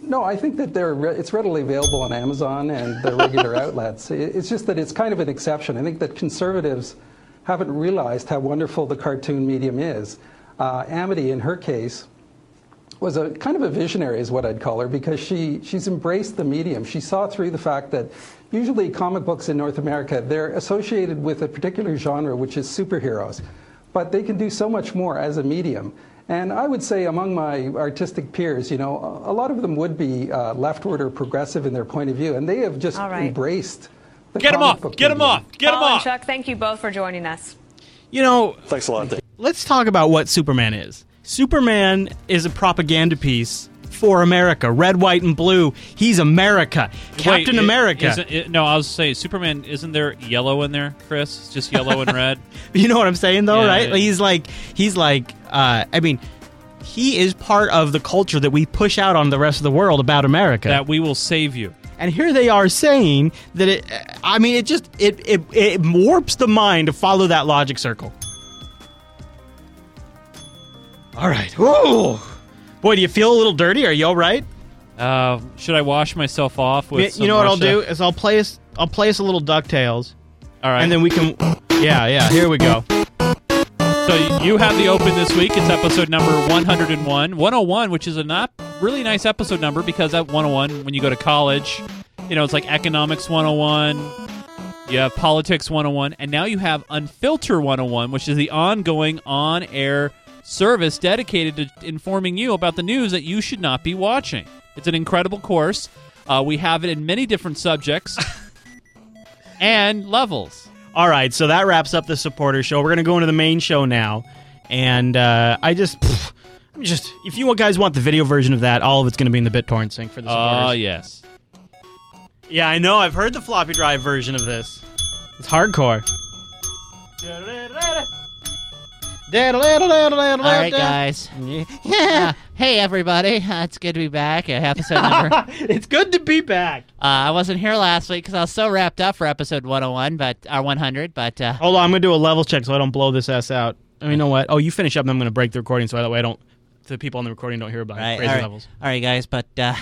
no, I think that they're re- it's readily available on Amazon and the regular outlets. It's just that it's kind of an exception. I think that conservatives haven't realized how wonderful the cartoon medium is. Uh, Amity, in her case, was a kind of a visionary, is what I'd call her, because she, she's embraced the medium. She saw through the fact that usually comic books in North America, they're associated with a particular genre, which is superheroes. But they can do so much more as a medium. And I would say among my artistic peers, you know, a a lot of them would be uh, leftward or progressive in their point of view, and they have just All right. embraced the Get 'em comic off! book Get 'em medium. off! Get 'em Paul and off! Chuck, thank you both for joining us. You know, Thanks a lot, let's talk about what Superman is. Superman is a propaganda piece for America, red, white, and blue. He's America, Captain Wait, America. isn't it- no, I was saying Superman. Isn't there yellow in there, Chris? It's just yellow and red. You know what I'm saying, though, Yeah, right? yeah. He's like, he's like, uh, I mean, he is part of the culture that we push out on the rest of the world about America. That we will save you. and here they are saying that it. I mean, it just it it, it warps the mind to follow that logic circle. All right. Ooh. Boy, do you feel a little dirty? Are you all right? Uh, should I wash myself off with? you know what I'll do is I'll play us I'll play us a little Ducktales. All right. And then we can. Yeah, yeah. Here we go. So you have the open this week. It's episode number 101. 101, which is a not really nice episode number because at 101, when you go to college, you know, it's like economics 101, you have politics 101, and now you have Unfilter 101, which is the ongoing on air service dedicated to informing you about the news that you should not be watching. It's an incredible course. Uh, we have it in many different subjects and levels. All right, so that wraps up the supporter show. We're gonna go into the main show now, and uh, I just, pff, just, if you guys want the video version of that, all of it's gonna be in the BitTorrent sync for the supporters. Oh, yes. Yeah, I know. I've heard the floppy drive version of this. It's hardcore. All right, guys. Uh, hey, everybody. Uh, it's good to be back. Uh, episode number. it's good to be back. Uh, I wasn't here last week because I was so wrapped up for episode 101, but or 100. But uh, Hold on, I'm gonna do a level check so I don't blow this ass out. I mean, you know what? Oh, you finish up, and I'm gonna break the recording so that way I don't. The people on the recording don't hear about right, crazy all right, levels. all right, guys. But uh,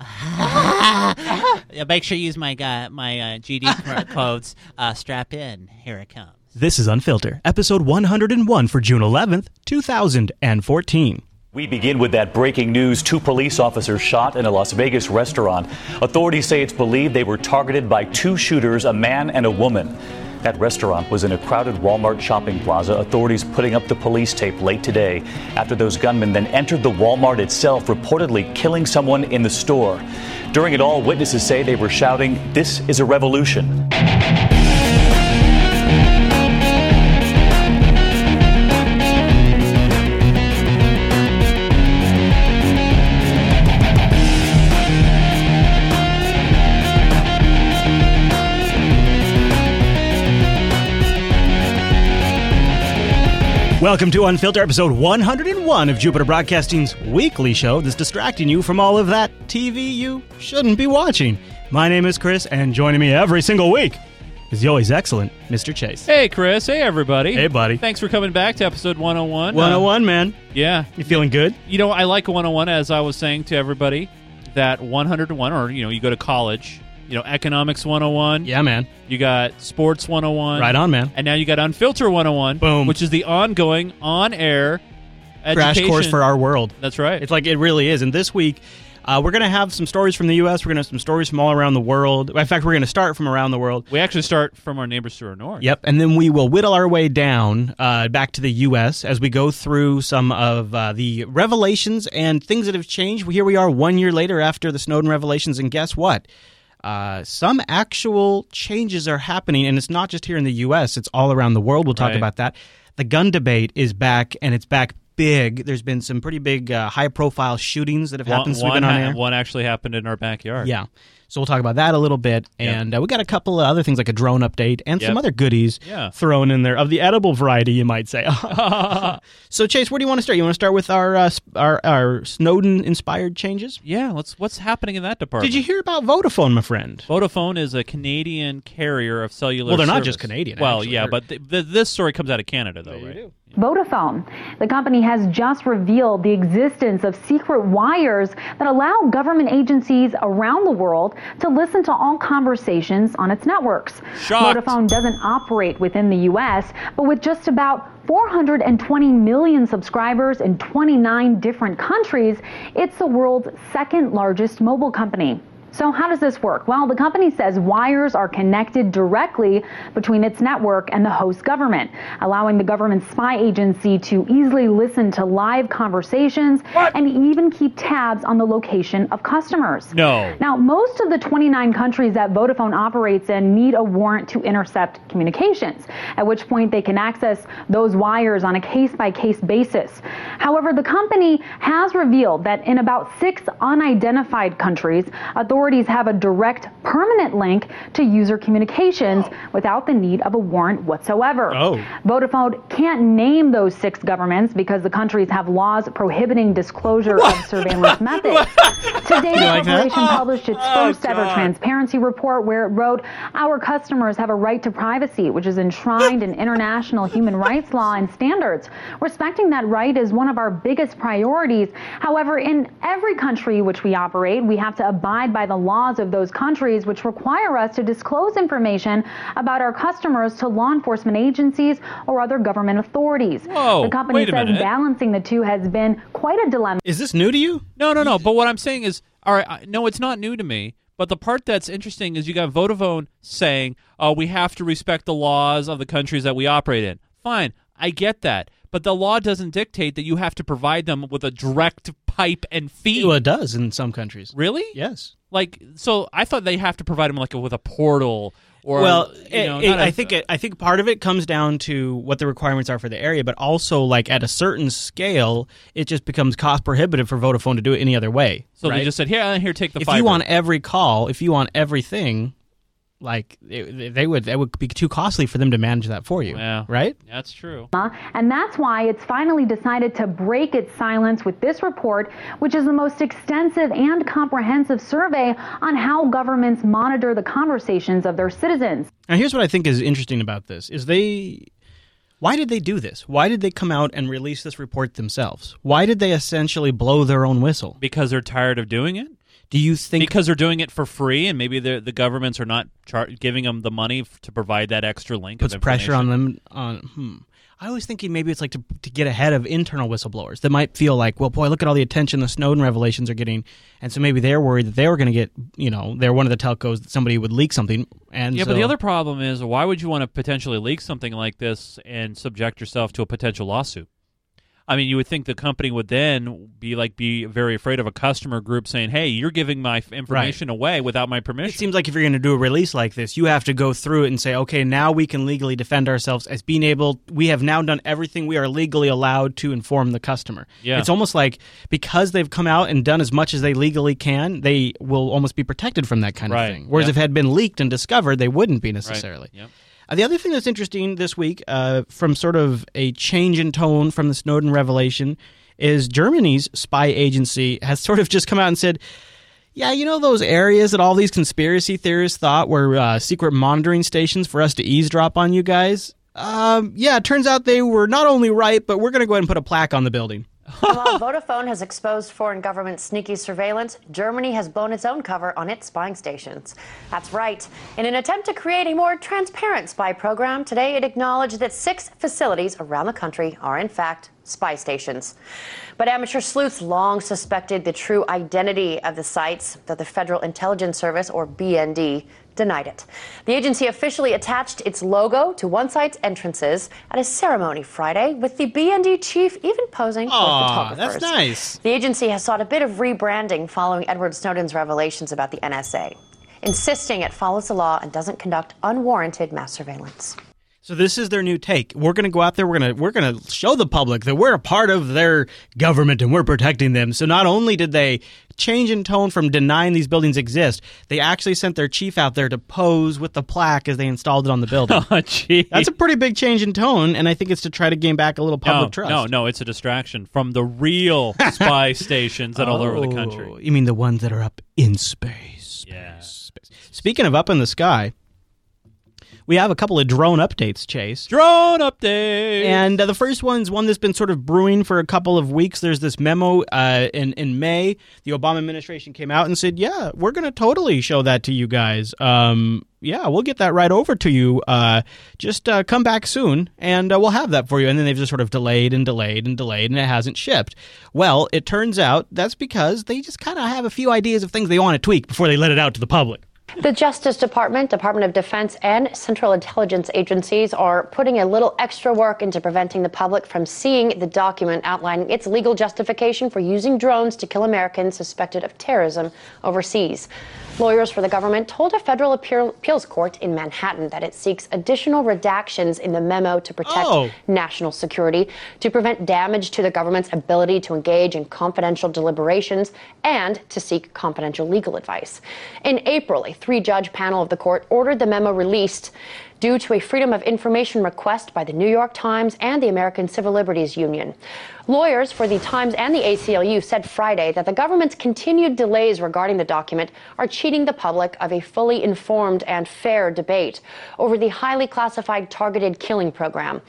yeah, make sure you use my uh, my uh, GD codes. Uh, strap in. Here it comes. This is Unfilter, episode 101 for June 11th, 2014. We begin with that breaking news. Two police officers shot in a Las Vegas restaurant. Authorities say it's believed they were targeted by two shooters, a man and a woman. That restaurant was in a crowded Walmart shopping plaza. Authorities putting up the police tape late today after those gunmen then entered the Walmart itself, reportedly killing someone in the store. During it all, witnesses say they were shouting, This is a revolution. Welcome to Unfilter, episode 101 of Jupiter Broadcasting's weekly show that's distracting you from all of that TV you shouldn't be watching. My name is Chris, and joining me every single week is the always excellent Mr. Chase. Hey, Chris. Hey, everybody. Hey, buddy. Thanks for coming back to episode 101. 101, uh, man. Yeah. You feeling good? You know, I like 101, as I was saying to everybody, that 101, or, you know, you go to college, you know, economics 101. Yeah, man. You got sports 101. Right on, man. And now you got Unfilter 101. Boom. Which is the ongoing, on air crash course for our world. That's right. It's like it really is. And this week, uh, we're going to have some stories from the U.S. We're going to have some stories from all around the world. In fact, we're going to start from around the world. We actually start from our neighbors to our north. Yep, and then we will whittle our way down uh, back to the U.S. as we go through some of uh, the revelations and things that have changed. Here we are one year later after the Snowden revelations, and guess what? Uh, some actual changes are happening, and it's not just here in the U.S., it's all around the world. We'll talk Right. about that. The gun debate is back, and it's back big. There's been some pretty big uh, high profile shootings that have One, happened one been on ha- one actually happened in our backyard. Yeah. So we'll talk about that a little bit. And uh, we got a couple of other things like a drone update and some other goodies Yeah. thrown in there of the edible variety, you might say. so, Chase, where do you want to start? You want to start with our, uh, our, our Snowden inspired changes? Yeah, let's what's happening in that department? Did you hear about Vodafone, my friend? Vodafone is a Canadian carrier of cellular. Well, they're not just Canadian, Well, actually. yeah, They're- but th- th- this story comes out of Canada, though, right? Vodafone. The company has just revealed the existence of secret wires that allow government agencies around the world to listen to all conversations on its networks. Shocked. Vodafone doesn't operate within the U.S., but with just about 420 million subscribers in 29 different countries, it's the world's second largest mobile company. So, how does this work? Well, the company says wires are connected directly between its network and the host government, allowing the government spy agency to easily listen to live conversations and even keep tabs on the location of customers. No. Now, most of the 29 countries that Vodafone operates in need a warrant to intercept communications, at which point they can access those wires on a case by case basis. However, the company has revealed that in about six unidentified countries, authorities have a direct permanent link to user communications without the need of a warrant whatsoever. Oh. Vodafone can't name those six governments because the countries have laws prohibiting disclosure of surveillance methods. Today, the like that? corporation published its Oh, first ever transparency report where it wrote, Our customers have a right to privacy, which is enshrined in international human rights law and standards. Respecting that right is one of our biggest priorities. However, in every country which we operate, we have to abide by the laws of those countries, which require us to disclose information about our customers to law enforcement agencies or other government authorities. Whoa, the company wait a says minute. balancing the two has been quite a dilemma. Is this new to you? No, no, no. But what I'm saying is, all right, no, it's not new to me. But the part that's interesting is you got Vodafone saying, "Oh, we have to respect the laws of the countries that we operate in." Fine, I get that. But the law doesn't dictate that you have to provide them with a direct pipe and feed. Well, it does in some countries. Really? Yes. Like, so I thought they have to provide them like with a portal or well, you know, it- it- a- I think it, I think part of it comes down to what the requirements are for the area, but also like at a certain scale, it just becomes cost prohibitive for Vodafone to do it any other way. So right? they just said, "Here, here, take the if fiber." you want every call, if you want everything, like it, they would, that would be too costly for them to manage that for you. Yeah. Right? That's true. Uh, and that's why it's finally decided to break its silence with this report, which is the most extensive and comprehensive survey on how governments monitor the conversations of their citizens. Now, here's what I think is interesting about this: is they. Why did they do this? Why did they come out and release this report themselves? Why did they essentially blow their own whistle? Because they're tired of doing it. Do you think because they're doing it for free, and maybe the the governments are not char- giving them the money f- to provide that extra link? puts pressure on them on hmm. I was thinking maybe it's like to, to get ahead of internal whistleblowers that might feel like, well, boy, look at all the attention the Snowden revelations are getting, and so maybe they're worried that they were going to get, you know, they're one of the telcos that somebody would leak something, and yeah, so, but the other problem is, why would you want to potentially leak something like this and subject yourself to a potential lawsuit? I mean, you would think the company would then be like be very afraid of a customer group saying, "Hey, you're giving my information away without my permission." It seems like if you're going to do a release like this, you have to go through it and say, okay, now we can legally defend ourselves as being able. We have now done everything we are legally allowed to inform the customer. Yeah. it's almost like because they've come out and done as much as they legally can, they will almost be protected from that kind Right. of thing. Whereas Yeah. if it had been leaked and discovered, they wouldn't be necessarily. Yep. Uh, the other thing that's interesting this week, uh, from sort of a change in tone from the Snowden revelation, is Germany's spy agency has sort of just come out and said, yeah, you know those areas that all these conspiracy theorists thought were uh, secret monitoring stations for us to eavesdrop on you guys? Um, yeah, it turns out they were not only right, but we're going to go ahead and put a plaque on the building. While Vodafone has exposed foreign government sneaky surveillance, Germany has blown its own cover on its spying stations. That's right. In an attempt to create a more transparent spy program, today it acknowledged that six facilities around the country are, in fact, spy stations. But amateur sleuths long suspected the true identity of the sites, that the Federal Intelligence Service, or BND, denied it. The agency officially attached its logo to one site's entrances at a ceremony Friday, with the BND chief even posing for Aw, photographers. that's nice. The agency has sought a bit of rebranding following Edward Snowden's revelations about the NSA, insisting it follows the law and doesn't conduct unwarranted mass surveillance. So this is their new take. We're going to go out there. We're going to we're going to show the public that we're a part of their government and we're protecting them. So not only did they change in tone from denying these buildings exist, they actually sent their chief out there to pose with the plaque as they installed it on the building. Oh, gee. That's a pretty big change in tone, and I think it's to try to gain back a little public no, trust. no, no, it's a distraction from the real spy stations that are all over the country. Oh, You mean the ones that are up in space? Yeah. Speaking of up in the sky, we have a couple of drone updates, Chase. Drone update. And uh, the first one's one that's been sort of brewing for a couple of weeks. There's this memo uh, in in May. The Obama administration came out and said, "Yeah, we're going to totally show that to you guys. Um, yeah, we'll get that right over to you. Uh, just uh, come back soon, and uh, we'll have that for you." And then they've just sort of delayed and delayed and delayed, and it hasn't shipped. Well, it turns out that's because they just kind of have a few ideas of things they want to tweak before they let it out to the public. The Justice Department, Department of Defense, and Central Intelligence agencies are putting a little extra work into preventing the public from seeing the document outlining its legal justification for using drones to kill Americans suspected of terrorism overseas. Lawyers for the government told a federal appeals court in Manhattan that it seeks additional redactions in the memo to protect Oh. national security, to prevent damage to the government's ability to engage in confidential deliberations, and to seek confidential legal advice. In April, a three judge panel of the court ordered the memo released due to a Freedom of Information request by the New York Times and the American Civil Liberties Union. Lawyers for the Times and the ACLU said Friday that the government's continued delays regarding the document are cheating the public of a fully informed and fair debate over the highly classified targeted killing program.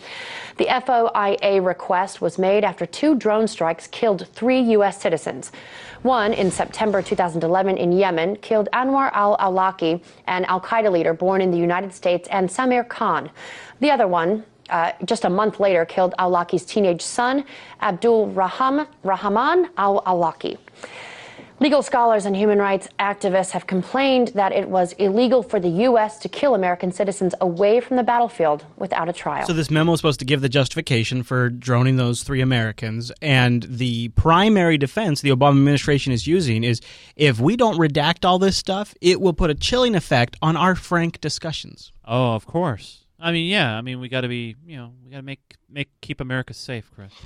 The FOIA request was made after two drone strikes killed three U.S. citizens. One in September 2011 in Yemen killed Anwar al Awlaki, an Al Qaeda leader born in the United States, and Samir Khan. The other one, uh, just a month later, killed Awlaki's teenage son, Abdul Raham, Rahman al Awlaki. Legal scholars and human rights activists have complained that it was illegal for the U.S. to kill American citizens away from the battlefield without a trial. So this memo is supposed to give the justification for droning those three Americans, and the primary defense the Obama administration is using is if we don't redact all this stuff, it will put a chilling effect on our frank discussions. Oh, of course. I mean, yeah. I mean, we got to be, you know, we got to make make keep America safe, Chris.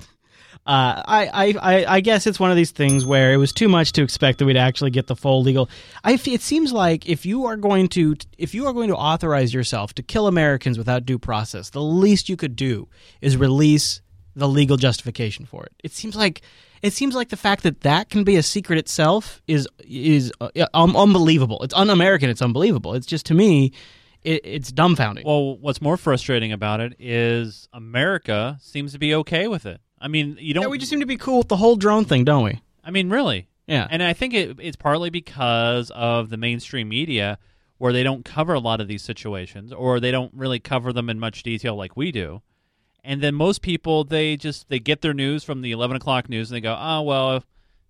Uh, I, I, I, guess it's one of these things where it was too much to expect that we'd actually get the full legal. I, it seems like if you are going to if you are going to authorize yourself to kill Americans without due process, the least you could do is release the legal justification for it. It seems like it seems like the fact that that can be a secret itself is is uh, um, unbelievable. It's un-American. It's unbelievable. It's just to me, it, it's dumbfounding. Well, what's more frustrating about it is America seems to be okay with it. I mean, you don't. Yeah, we just seem to be cool with the whole drone thing, don't we? I mean, really. Yeah. And I think it, it's partly because of the mainstream media where they don't cover a lot of these situations or they don't really cover them in much detail like we do. And then most people, they just they get their news from the 11 o'clock news and they go, oh, well,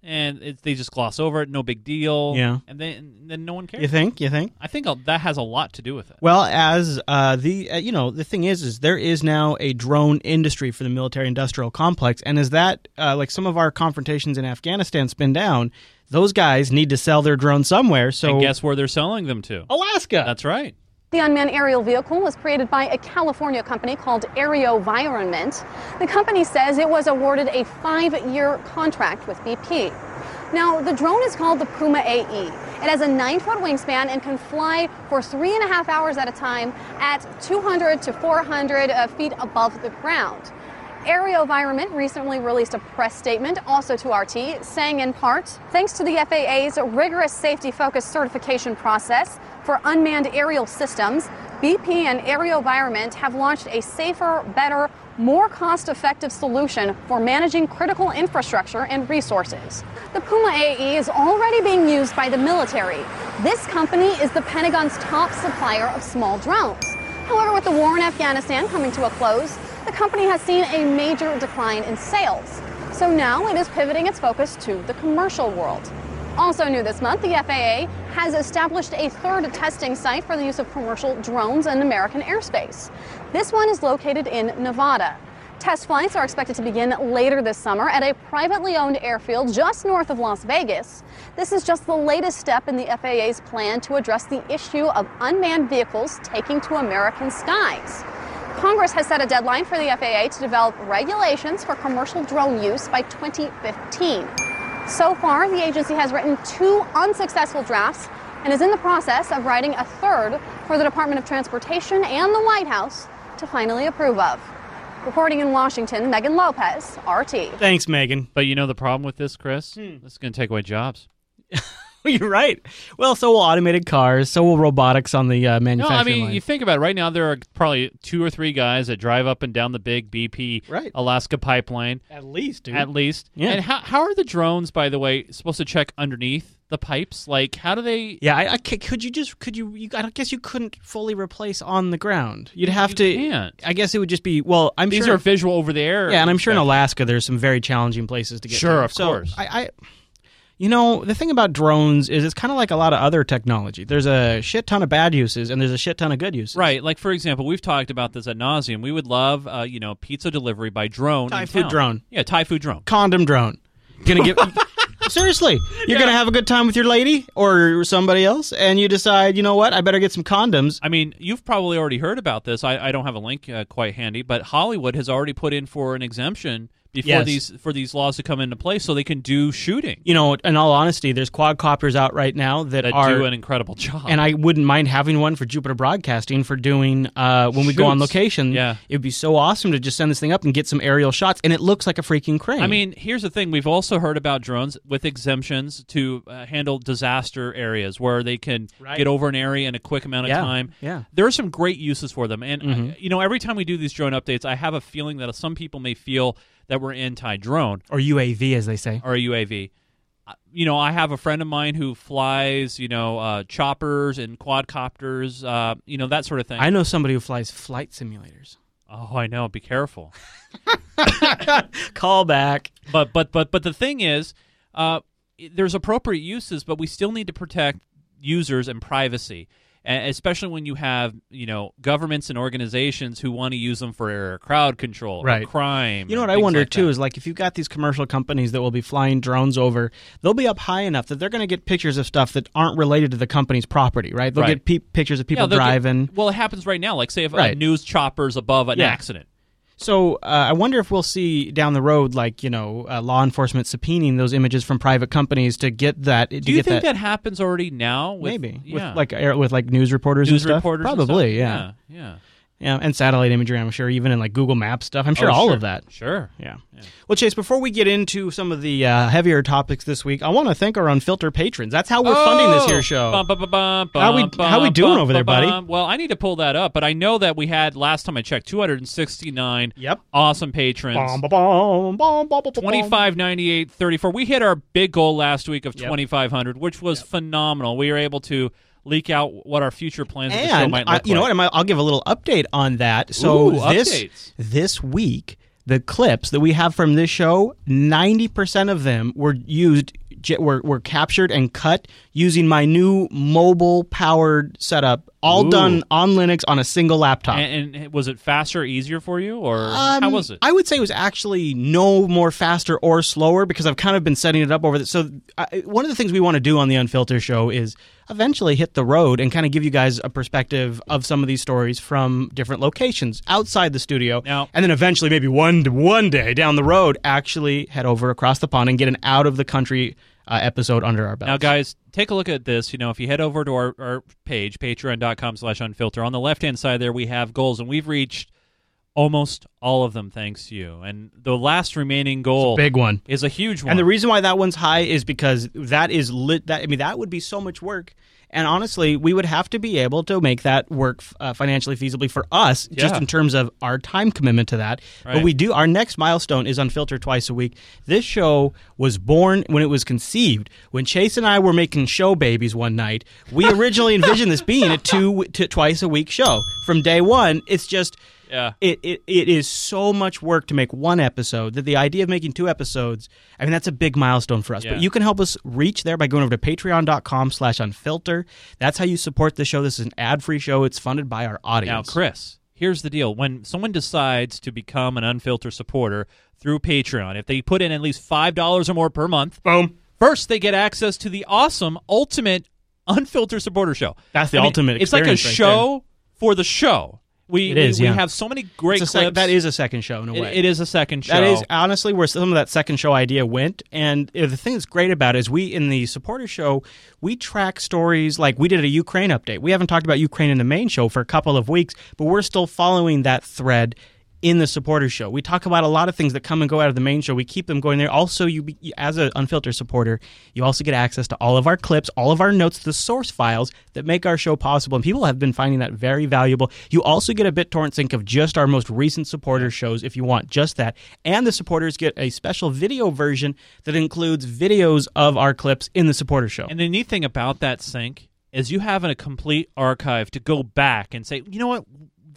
and it, they just gloss over it. No big deal. Yeah. And then, then no one cares. You think? You think? I think that has a lot to do with it. Well, as uh, the uh, you know the thing is, is there is now a drone industry for the military-industrial complex, and as that uh, like some of our confrontations in Afghanistan spin down, those guys need to sell their drones somewhere. So and guess where they're selling them to? Alaska. That's right. The unmanned aerial vehicle was created by a California company called AeroVironment. The company says it was awarded a five year contract with BP. Now, the drone is called the Puma AE. It has a nine foot wingspan and can fly for three and a half hours at a time at 200 to 400 uh, feet above the ground. AeroVironment recently released a press statement, also to RT, saying in part, thanks to the FAA's rigorous safety focused certification process for unmanned aerial systems, BP and AeroVironment have launched a safer, better, more cost effective solution for managing critical infrastructure and resources. The Puma AE is already being used by the military. This company is the Pentagon's top supplier of small drones. However, with the war in Afghanistan coming to a close, the company has seen a major decline in sales. So now it is pivoting its focus to the commercial world. Also new this month, the FAA has established a third testing site for the use of commercial drones in American airspace. This one is located in Nevada. Test flights are expected to begin later this summer at a privately owned airfield just north of Las Vegas. This is just the latest step in the FAA's plan to address the issue of unmanned vehicles taking to American skies. Congress has set a deadline for the FAA to develop regulations for commercial drone use by 2015. So far, the agency has written two unsuccessful drafts and is in the process of writing a third for the Department of Transportation and the White House to finally approve of. Reporting in Washington, Megan Lopez, RT. Thanks, Megan. But you know the problem with this, Chris? Hmm. This is going to take away jobs. You're right. Well, so will automated cars. So will robotics on the uh, No, manufacturing I mean, line. you think about it. Right now, there are probably two or three guys that drive up and down the big BP Right. Alaska pipeline. At least, dude. At least. Yeah. And how, how are the drones, by the way, supposed to check underneath the pipes? Like, how do they. Yeah, I, I could you just could you, you? I guess you couldn't fully replace on the ground. You'd have to. can't. I guess it would just be well. I'm These sure are visual over the air. Yeah, and I'm sure in Alaska there's some very challenging places to get. Sure, to. of So, course. I, I, you know, the thing about drones is it's kind of like a lot of other technology. There's a shit ton of bad uses and there's a shit ton of good uses. Right, like for example, we've talked about this at nauseum. We would love, uh, you know, pizza delivery by drone. Thai food town. drone. Yeah, Thai food drone. Condom drone. Gonna get. Seriously, you're gonna have a good time with your lady or somebody else, and you decide, you know what, I better get some condoms. I mean, you've probably already heard about this. I, I don't have a link uh, quite handy, but Hollywood has already put in for an exemption before Yes. these for these laws to come into place, so they can do shooting. You know, in all honesty, there's quadcopters out right now that, That are do an incredible job. and I wouldn't mind having one for Jupiter Broadcasting for doing uh, when we go on location. Yeah. it would be so awesome to just send this thing up and get some aerial shots, and it looks like a freaking crane. I mean, here's the thing: we've also heard about drones with exemptions to uh, handle disaster areas where they can Right. get over an area in a quick amount of Yeah, time. yeah. there are some great uses for them, and uh, Mhm. you know, every time we do these drone updates, I have a feeling that some people may feel that we're anti-drone or UAV, as they say. or UAV. You know, I have a friend of mine who flies, you know, uh, choppers and quadcopters, uh, you know, that sort of thing. I know somebody who flies flight simulators. Oh, I know. Be careful. Call back. But but but but the thing is, uh, there's appropriate uses, but we still need to protect users and privacy, and especially when you have you know governments and organizations who want to use them for crowd control, or Right. crime. You know what I wonder like too that. is like if you've got these commercial companies that will be flying drones over, they'll be up high enough that they're going to get pictures of stuff that aren't related to the company's property, right? They'll Right. get pe- pictures of people Yeah, they'll get- driving. well, it happens right now. Like say if a Right. news chopper's above an Yeah. accident. So uh, I wonder if we'll see down the road, like you know, uh, law enforcement subpoenaing those images from private companies to get that. To Do you think that, that, happens already now? With, maybe yeah. with like air, with like news reporters news and stuff? reporters, and Probably, stuff? yeah. yeah, yeah. Yeah, and satellite imagery, I'm sure, even in like Google Maps stuff. I'm sure Oh, all sure. of that. Sure. Yeah. Well, Chase, before we get into some of the uh, heavier topics this week, I want to thank our unfiltered patrons. That's how we're funding this here show. Bum, bum, bum, How we- how we doing over there, buddy? Well, I need to pull that up, but I know that we had last time I checked 269 Yep. awesome patrons. Bum, bum, bum, bum, bum, bum, bum. 25 98 34 we hit our big goal last week of Yep. 2500 which was phenomenal we were able to leak out what our future plans of the show And might I, look you know what? I I'll give a little update on that. So Ooh, this updates. this week, the clips that we have from this show, ninety percent of them were used, were were captured and cut using my new mobile powered setup, all Ooh. done on Linux on a single laptop. and, and was it faster easier for you or Um, how was it I would say it was actually no more faster or slower because I've kind of been setting it up over the. So I, one of the things we want to do on the Unfiltered show is eventually hit the road and kind of give you guys a perspective of some of these stories from different locations outside the studio, Now- and then eventually maybe one one day down the road actually head over across the pond and get an out of the country uh, episode under our belt. Now, guys, take a look at this. You know, if you head over to our, our page, patreon.com slash unfilter, on the left hand side there, we have goals, and we've reached almost all of them thanks to you. And the last remaining goal big one. is a huge one. And the reason why that one's high is because that is lit. That I mean, that would be so much work. And honestly, we would have to be able to make that work uh, financially feasibly for us, just in terms of our time commitment to that. But we do. Our next milestone is unfiltered twice a week. This show was born when it was conceived. When Chase and I were making show babies one night, we originally envisioned this being a two to twice a week show. From day one, it's just Yeah. It, it it is so much work to make one episode that the idea of making two episodes, I mean, that's a big milestone for us. Yeah. But you can help us reach there by going over to patreon.com slash unfilter. That's how you support the show. This is an ad-free show. It's funded by our audience. Now. Chris, here's the deal. When someone decides to become an unfiltered supporter through Patreon, if they put in at least $5 or more per month, boom. First, they get access to the awesome ultimate unfiltered supporter show. That's the I mean, ultimate It's like a right show for the show. We, It is, we, yeah. we have so many great a sec- that is a second show in a It- way. it is a second show. That is honestly where some of that second show idea went. And the thing that's great about it is we in the supporter show we track stories like we did a Ukraine update. We haven't talked about Ukraine in the main show for a couple of weeks, but we're still following that thread in the supporter show. We talk about a lot of things that come and go out of the main show. We keep them going there. Also, you as an unfiltered supporter, you also get access to all of our clips, all of our notes, the source files that make our show possible. And people have been finding that very valuable. You also get a BitTorrent sync of just our most recent supporter shows if you want just that. And the supporters get a special video version that includes videos of our clips in the supporter show. And the neat thing about that sync is you have a complete archive to go back and say, you know what?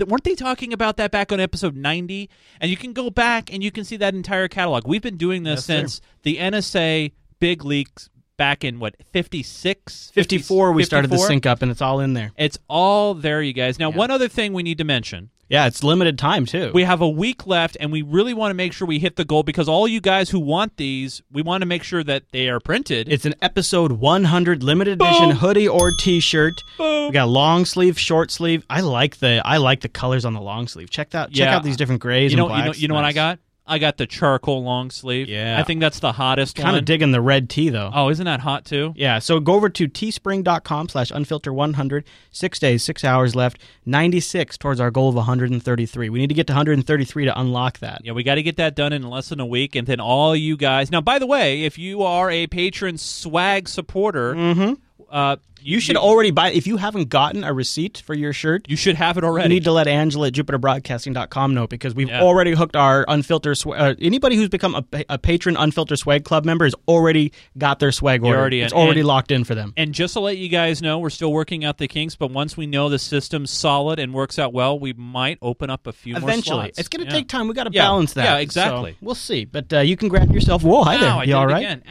Weren't they talking about that back on episode 90? And you can go back and you can see that entire catalog. We've been doing this Yes, sir. since the NSA big leaks back in what, 56? 54, we started the sync up, and it's all in there. It's all there, you guys. Now, one other thing we need to mention. Yeah, it's limited time, too. We have a week left, and we really want to make sure we hit the goal because all you guys who want these, we want to make sure that they are printed. It's an episode 100 limited edition hoodie or t-shirt. We got long sleeve, short sleeve. I like the I like the colors on the long sleeve. Check that check Yeah. out these different grays You know, and you know, you know what I got? I got the charcoal long sleeve. Yeah. I think that's the hottest Kind one. Kind of digging the red tee though. Oh, isn't that hot too? Yeah, so go over to teespring.com slash unfilter100. Six days, six hours left. 96 towards our goal of 133. We need to get to 133 to unlock that. Yeah, we got to get that done in less than a week, and then all you guys. Now, by the way, if you are a patron swag supporter, Mhm. uh, You should already buy if you haven't gotten a receipt for your shirt. You should have it already. You need to let Angela at JupiterBroadcasting.com know because we've Yeah. already hooked our unfiltered. Sw- uh, anybody who's become a, a patron unfiltered swag club member has already got their swag order. already it's in. already And- locked in for them. And just to let you guys know, we're still working out the kinks, but once we know the system's solid and works out well, we might open up a few more Eventually, it's going to Yeah. take time. We got to Yeah. balance that. Yeah, exactly. So we'll see, but uh, you can grab yourself. Whoa, hi Ow, there. I you all right?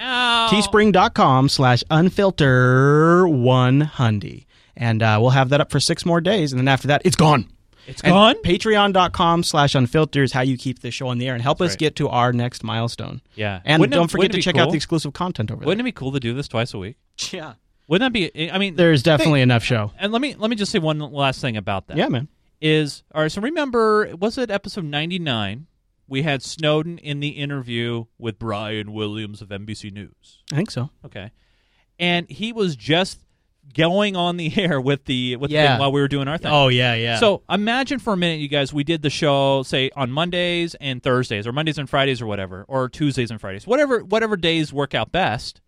Teespring.com slash unfilter one hundy. And uh, we'll have that up for six more days. And then after that, it's gone. It's And gone? Patreon.com slash unfilter is how you keep the show on the air and help us right. get to our next milestone. Yeah. And Wouldn't don't forget to it check out the exclusive content over there. Wouldn't it be cool to do this twice a week? Yeah. Wouldn't that be? I mean, There's definitely think- enough show. And let me let me just say one last thing about that. Yeah, man. Is all right. So remember, was it episode ninety nine? We had Snowden in the interview with Brian Williams of NBC News. I think so. Okay, and he was just going on the air with the with the thing while we were doing our thing. Oh, yeah, yeah. So imagine for a minute, you guys, we did the show say on Mondays and Thursdays, or Mondays and Fridays, or whatever, or Tuesdays and Fridays, whatever whatever days work out best.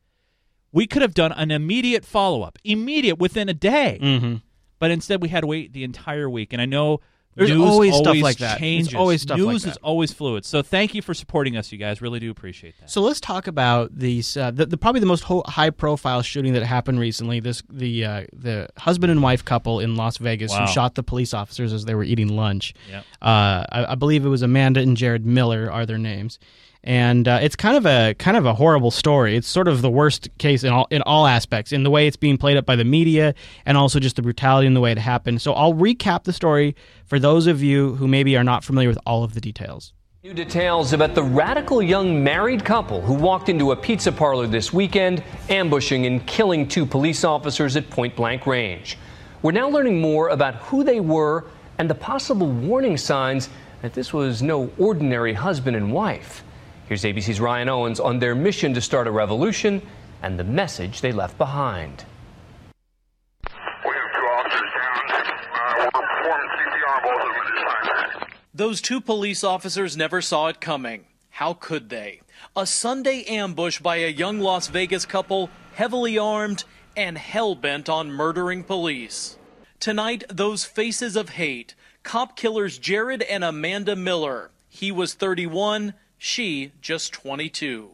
We could have done an immediate follow up, immediate within a day, mm-hmm. but instead we had to wait the entire week. And I know There's news always stuff like that. There's Changes. always stuff like news that. is always fluid. So thank you for supporting us, you guys. Really do appreciate that. So let's talk about these. Uh, the, the probably the most ho- high-profile shooting that happened recently. This the uh, the husband and wife couple in Las Vegas Wow. who shot the police officers as they were eating lunch. Yep. Uh, I, I believe it was Amanda and Jared Miller are their names, and uh, it's kind of a kind of a horrible story. It's sort of the worst case in all in all aspects, in the way it's being played up by the media, and also just the brutality in the way it happened. So I'll recap the story for those of you who maybe are not familiar with all of the details. New details about the radical young married couple who walked into a pizza parlor this weekend, ambushing and killing two police officers at point blank range. We're now learning more about who they were and the possible warning signs that this was no ordinary husband and wife. Here's ABC's Ryan Owens on their mission to start a revolution and the message they left behind. Those two police officers never saw it coming. How could they? A Sunday ambush by a young Las Vegas couple, heavily armed and hell bent on murdering police. Tonight, those faces of hate cop killers Jared and Amanda Miller. He was 31, she just 22.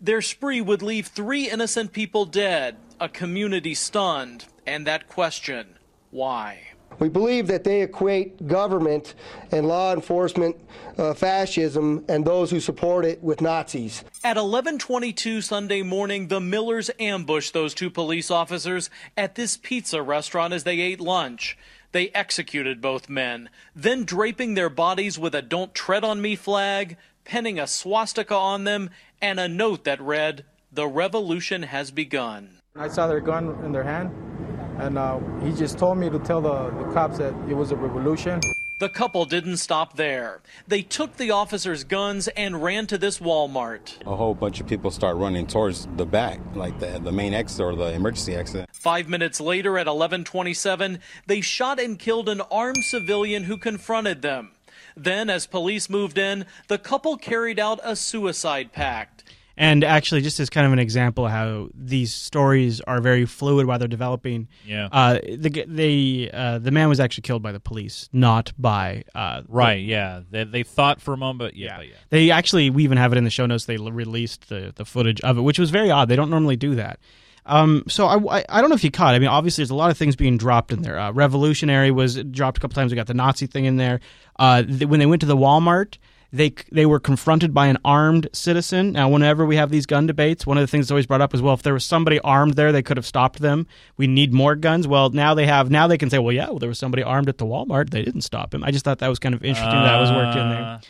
Their spree would leave three innocent people dead, a community stunned, and that question why? We believe that they equate government and law enforcement uh, fascism and those who support it with Nazis. At 11:22 Sunday morning, the Millers ambushed those two police officers at this pizza restaurant as they ate lunch. They executed both men, then draping their bodies with a "Don't Tread on Me" flag, penning a swastika on them, and a note that read, "The revolution has begun." I saw their gun in their hand, and uh, he just told me to tell the, the cops that it was a revolution. The couple didn't stop there. They took the officers' guns and ran to this Walmart. A whole bunch of people start running towards the back, like the, the main exit or the emergency exit. Five minutes later, at 11:27, they shot and killed an armed civilian who confronted them. Then, as police moved in, the couple carried out a suicide pact. And actually, just as kind of an example of how these stories are very fluid while they're developing. Yeah. Uh, the the uh, the man was actually killed by the police, not by uh, the- Right, yeah. They, they thought for a moment, but yeah, but yeah. They actually, we even have it in the show notes. They l- released the, the footage of it, which was very odd. They don't normally do that. Um, so I, I, I don't know if you caught. I mean, obviously, there's a lot of things being dropped in there. Uh, Revolutionary was dropped a couple times. We got the Nazi thing in there. Uh, th- when they went to the Walmart, they they were confronted by an armed citizen. Now, whenever we have these gun debates, one of the things that's always brought up is, well, if there was somebody armed there, they could have stopped them. We need more guns. Well, now they have. Now they can say, well, yeah, well, there was somebody armed at the Walmart. They didn't stop him. I just thought that was kind of interesting. that was worked in there.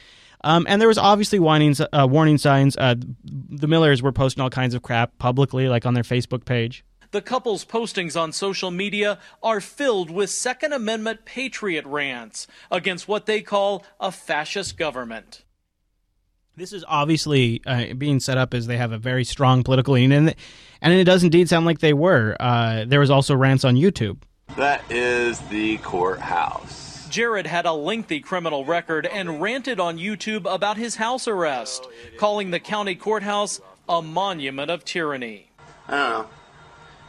Um, and there was obviously warnings, uh, warning signs. Uh, the Millers were posting all kinds of crap publicly, like on their Facebook page. The couple's postings on social media are filled with Second Amendment patriot rants against what they call a fascist government. This is obviously uh, being set up as they have a very strong political lean, and and it does indeed sound like they were. Uh, there was also rants on YouTube. That is the courthouse. Jared had a lengthy criminal record and ranted on YouTube about his house arrest, calling the county courthouse a monument of tyranny. I don't know.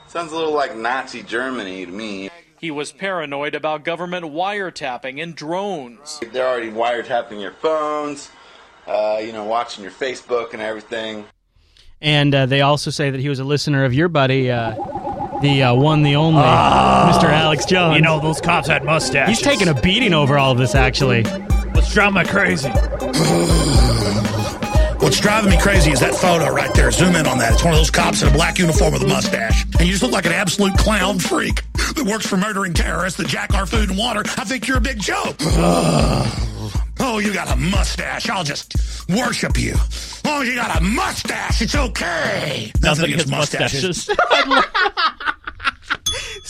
Sounds a little like Nazi Germany to me. He was paranoid about government wiretapping and drones. They're already wiretapping your phones, uh, you know, watching your Facebook and everything. And uh, they also say that he was a listener of your buddy, uh, the uh, one, the only, Ah, Mr. Alex Jones. You know, those cops had mustaches. He's taking a beating over all of this, actually. What's driving me crazy? What's driving me crazy is that photo right there. Zoom in on that. It's one of those cops in a black uniform with a mustache. And you just look like an absolute clown freak that works for murdering terrorists that jack our food and water. I think you're a big joke. oh, you got a mustache. I'll just worship you. As long as you got a mustache, it's okay. Nothing against mustaches.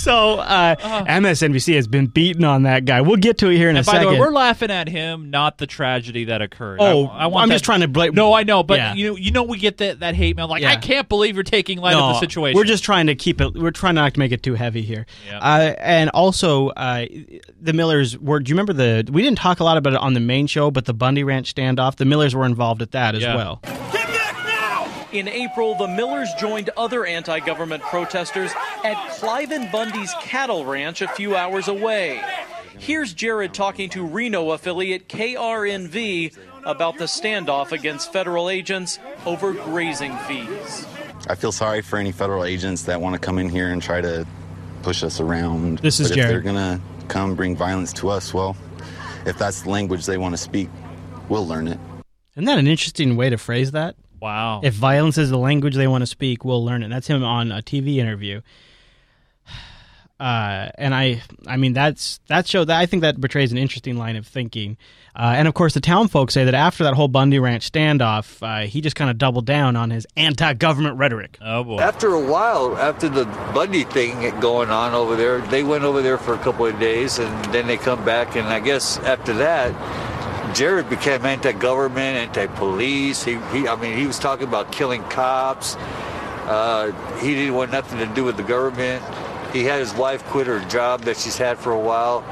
So uh, MSNBC has been beating on that guy. We'll get to it here in And a by second. the way, we're laughing at him, not the tragedy that occurred. Oh, I, I want I'm that- just trying to blame. No, I know, but Yeah. you know, you know, we get that that hate mail. Like, Yeah. I can't believe you're taking light of the situation. We're just trying to keep it. We're trying not to make it too heavy here. Yeah. Uh, and also, uh, the Millers were. Do you remember the? We didn't talk a lot about it on the main show, but the Bundy Ranch standoff. The Millers were involved at that as Yeah. well. In April, the Millers joined other anti government protesters at Cliven Bundy's cattle ranch a few hours away. Here's Jared talking to Reno affiliate KRNV about the standoff against federal agents over grazing fees. I feel sorry for any federal agents that want to come in here and try to push us around. This is but if they're gonna come bring violence to us, well, if that's the language they want to speak, we'll learn it. Isn't that an interesting way to phrase that? Wow. If violence is the language they want to speak, we'll learn it. That's him on a TV interview. Uh, and I, I mean, that's that show that I think that betrays an interesting line of thinking. Uh, and of course, the town folks say that after that whole Bundy Ranch standoff, uh, he just kind of doubled down on his anti-government rhetoric. Oh boy! After a while, after the Bundy thing going on over there, they went over there for a couple of days, and then they come back, and I guess after that, Jared became anti-government, anti-police. He, he I mean, he was talking about killing cops. Uh, he didn't want nothing to do with the government. He had his wife quit her job that she's had for a while,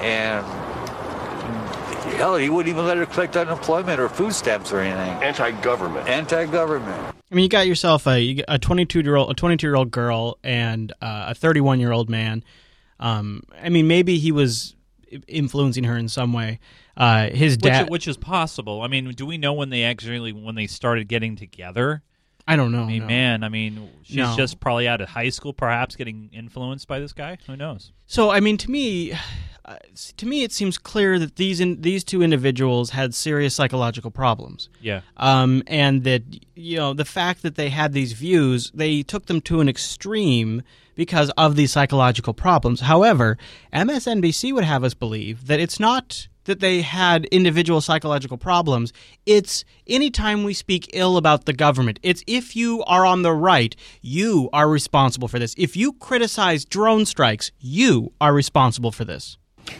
and hell, he wouldn't even let her collect unemployment or food stamps or anything. Anti-government. Anti-government. I mean, you got yourself a a 22 year old, a 22 year old girl, and uh, a 31 year old man. Um, I mean, maybe he was influencing her in some way. Uh, his which, dad. which is possible. I mean, do we know when they actually when they started getting together? I don't know. I mean, no. man, I mean, she's No. just probably out of high school, perhaps getting influenced by this guy. Who knows? So, I mean, to me, uh, to me, it seems clear that these in, these two individuals had serious psychological problems. Yeah. Um, and that you know the fact that they had these views, they took them to an extreme because of these psychological problems. However, MSNBC would have us believe that it's not that they had individual psychological problems. It's anytime we speak ill about the government, it's if you are on the right, you are responsible for this. If you criticize drone strikes, you are responsible for this.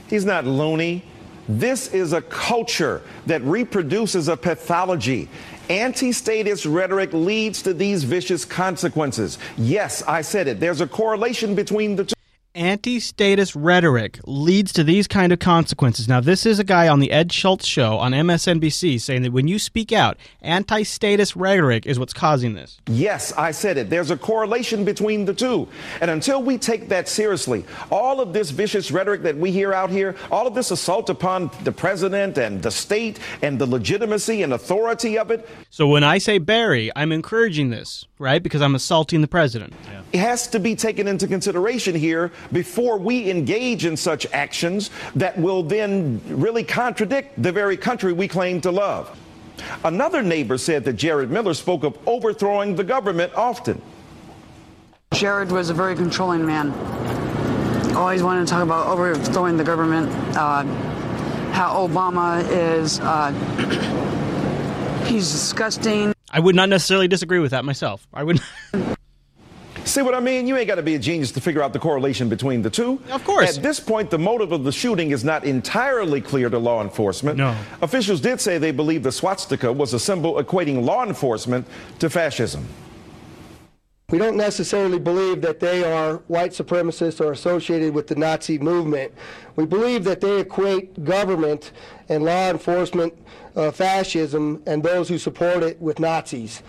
He's not loony. This is a culture that reproduces a pathology. Anti statist rhetoric leads to these vicious consequences. Yes, I said it. There's a correlation between the two. Anti-statist rhetoric leads to these kind of consequences. Now, this is a guy on the Ed Schultz show on MSNBC saying that when you speak out, anti-statist rhetoric is what's causing this. Yes, I said it. There's a correlation between the two. And until we take that seriously, all of this vicious rhetoric that we hear out here, all of this assault upon the president and the state and the legitimacy and authority of it, So when I say Barry, I'm encouraging this, right? Because I'm assaulting the president. it has to be taken into consideration here before we engage in such actions that will then really contradict the very country we claim to love. Another neighbor said that Jared Miller spoke of overthrowing the government often. Jared was a very controlling man. Always wanted to talk about overthrowing the government, uh, how Obama is, uh, he's disgusting. I would not necessarily disagree with that myself. I would. See what I mean? You ain't got to be a genius to figure out the correlation between the two. Of course. At this point, the motive of the shooting is not entirely clear to law enforcement. No. Officials did say they believe the swastika was a symbol equating law enforcement to fascism. We don't necessarily believe that they are white supremacists or associated with the Nazi movement. We believe that they equate government and law enforcement uh, fascism and those who support it with Nazis.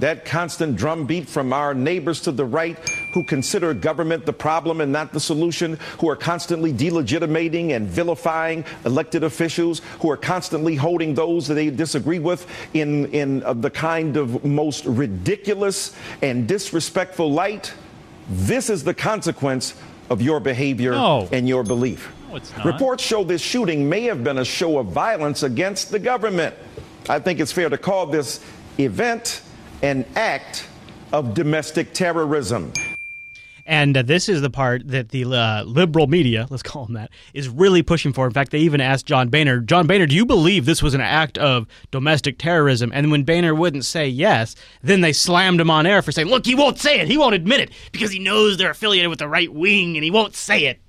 That constant drumbeat from our neighbors to the right who consider government the problem and not the solution, who are constantly delegitimating and vilifying elected officials, who are constantly holding those that they disagree with in, in uh, the kind of most ridiculous and disrespectful light. This is the consequence of your behavior No. and your belief. No. Reports show this shooting may have been a show of violence against the government. I think it's fair to call this event an act of domestic terrorism. And uh, this is the part that the uh, liberal media, let's call them that, is really pushing for. In fact, they even asked John Boehner, John Boehner, do you believe this was an act of domestic terrorism? And when Boehner wouldn't say yes, then they slammed him on air for saying, look, he won't say it. He won't admit it because he knows they're affiliated with the right wing and he won't say it.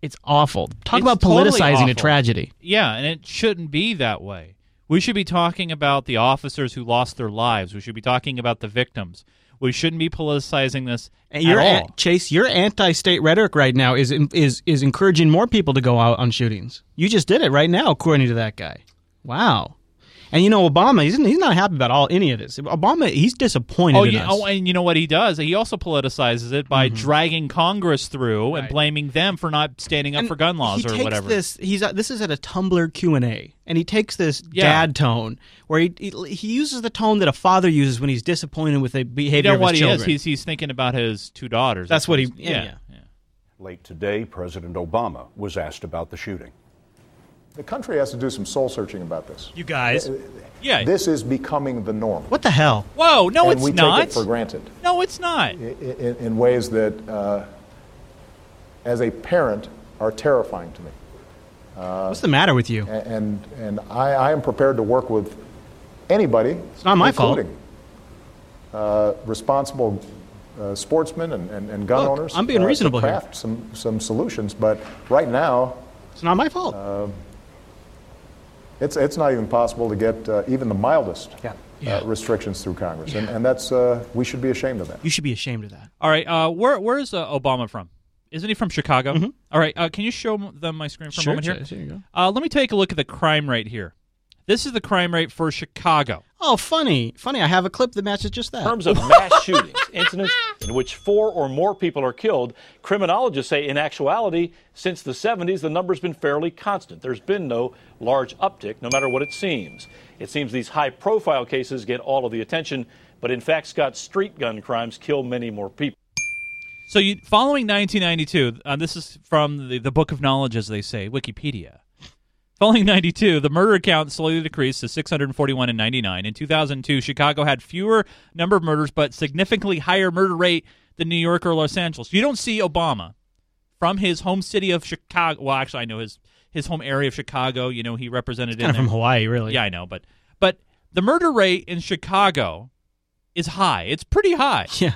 It's awful. Talk It's about totally politicizing a tragedy. Yeah, and it shouldn't be that way. We should be talking about the officers who lost their lives. We should be talking about the victims. We shouldn't be politicizing this And at your all. an- Chase, your anti-state rhetoric right now is is is encouraging more people to go out on shootings. You just did it right now, according to that guy. Wow. And you know Obama, he's he's not happy about all any of this. Obama, he's disappointed Oh, in yeah, us. oh, and you know what he does? He also politicizes it by Mhm. dragging Congress through and blaming them for not standing up And for gun laws he or takes whatever. This he's uh, this is at a Tumblr Q and A, and he takes this Yeah. dad tone where he, he he uses the tone that a father uses when he's disappointed with the you behavior know of what his he children. is? He's he's thinking about his two daughters. That's what he- he's- yeah, yeah. Late today, President Obama was asked about the shooting. The country has to do some soul searching about this. You guys. Yeah. This is becoming the norm. What the hell? Whoa, no, and it's we not. take it for granted No, it's not. in, in ways that, uh, as a parent, are terrifying to me. Uh, What's the matter with you? And and I, I am prepared to work with anybody. It's not my fault. including, Uh, responsible uh, sportsmen and, and, and gun Look, owners. I'm being uh, reasonable to here. craft some some solutions, but right now. It's not my fault. Uh, it's it's not even possible to get uh, even the mildest Yeah. Uh, restrictions through Congress, and, and that's uh, we should be ashamed of that. You should be ashamed of that. All right, uh, where where's uh, Obama from? Isn't he from Chicago? Mhm. All right, uh, can you show them my screen for Sure, a moment here? Chase, here you go. Uh, let me take a look at the crime rate here. This is the crime rate for Chicago. Oh, funny, funny. I have a clip that matches just that. In terms of mass shootings, incidents in which four or more people are killed, criminologists say in actuality, since the 70s, the number's been fairly constant. There's been no large uptick, no matter what it seems. It seems these high profile cases get all of the attention, but in fact, Scott, street gun crimes kill many more people. So, you, following 1992, uh, this is from the, the Book of Knowledge, as they say, Wikipedia. Following 92, the murder count slowly decreased to 641 in 99. In 2002, Chicago had fewer number of murders, but significantly higher murder rate than New York or Los Angeles. You don't see Obama from his home city of Chicago. Well, actually, I know his his home area of Chicago. You know, he represented Kind in from. Hawaii, really. Yeah, I know, but but the murder rate in Chicago is high. It's pretty high. Yeah.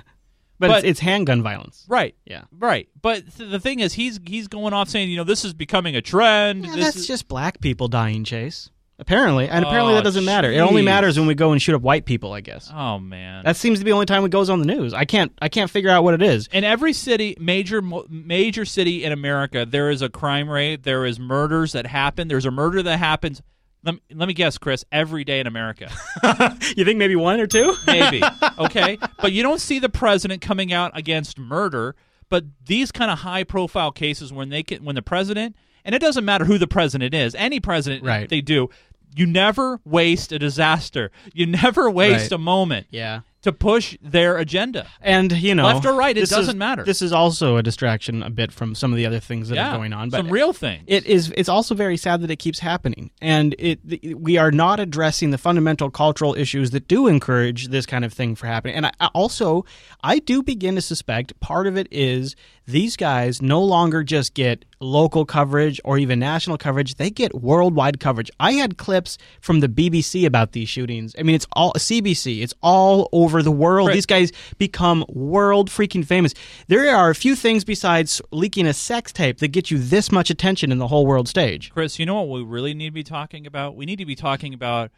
But, it's, it's handgun violence. Right. Yeah. Right. But th- the thing is, he's he's going off saying, you know, this is becoming a trend. Yeah, that's is, just black people dying, Chase. Apparently, and apparently Oh, that doesn't matter. It only matters when we go and shoot up white people. I guess. Oh man. That seems to be the only time it goes on the news. I can't. I can't figure out what it is. in every city, major major city in America, there is a crime rate. There is murders that happen. There's a murder that happens. Let me, let me guess, Chris. Every day in America, You think maybe one or two? maybe. okay, but you don't see the president coming out against murder. But these kind of high profile cases, when they can, when the president, and it doesn't matter who the president is, any president, Right. they do. You never waste a disaster. You never waste Right. a moment Yeah. To push their agenda. And you know, Left or right, it doesn't matter. This is also a distraction a bit from some of the other things that Yeah, are going on. But some real things. It is. It's also very sad that it keeps happening, and it we are not addressing the fundamental cultural issues that do encourage this kind of thing for happening. And I also, I do begin to suspect part of it is these guys no longer just get local coverage or even national coverage; they get worldwide coverage. I had clips from the BBC about these shootings. I mean, it's all CBC. It's all over the world. Right. These guys become world freaking famous. There are a few things besides leaking a sex tape that get you this much attention in the whole world stage. Chris, you know what we really need to be talking about? We need to be talking about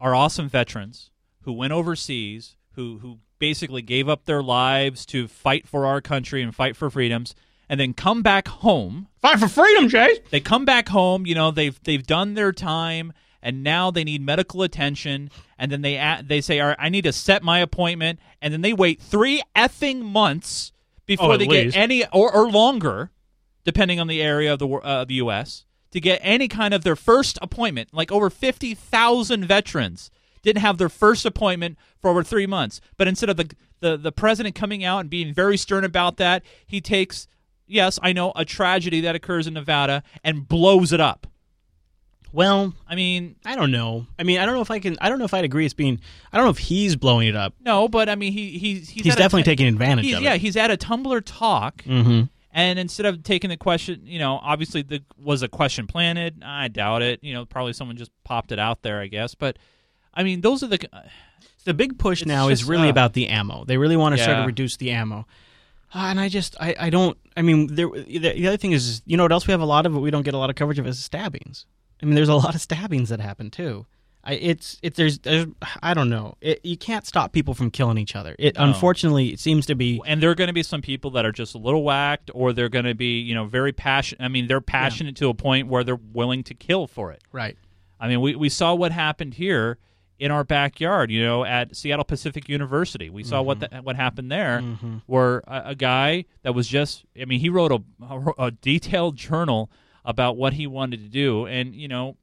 our awesome veterans who went overseas, who who basically gave up their lives to fight for our country and fight for freedoms, and then come back home. Fight for freedom, Jay. They come back home, you know, they've they've done their time and now they need medical attention and then they they say, "All right, I need to set my appointment." And then they wait 3 effing months before Oh, they least. get any or, or longer depending on the area of the uh, the US to get any kind of their first appointment. Like over 50,000 veterans didn't have their first appointment for over 3 months. But instead of the the the president coming out and being very stern about that, he takes yes, I know a tragedy that occurs in Nevada and blows it up. Well, I mean, I don't know. I mean, I don't know if I can. I don't know if I'd agree. It's being. I don't know if he's blowing it up. no, but I mean he he's he's, He's a definitely taking advantage of yeah, it. he's at a Tumblr talk. Mm-hmm. And instead of taking the question, you know, obviously the was a question planted. I doubt it. You know, probably someone just popped it out there, I guess. But I mean, those are the The big push now is really uh, about the ammo. They really want to Yeah. to reduce the ammo. Uh, and I just, I, I don't. I mean, there. The, the other thing is, you know, what else we have a lot of, but we don't get a lot of coverage of is stabbings. I mean, there's a lot of stabbings that happen too. I, it's it there's, there's I don't know. It, you can't stop people from killing each other. It No. unfortunately it seems to be and there are going to be some people that are just a little whacked, or they're going to be, you know, very passionate. I mean, they're passionate to a point where they're willing to kill for it. right. I mean, we, we saw what happened here in our backyard, you know, at Seattle Pacific University. We saw what Mm-hmm. the, what happened there, where a, a guy that was just, I mean, he wrote a, a, a detailed journal about what he wanted to do, and you know,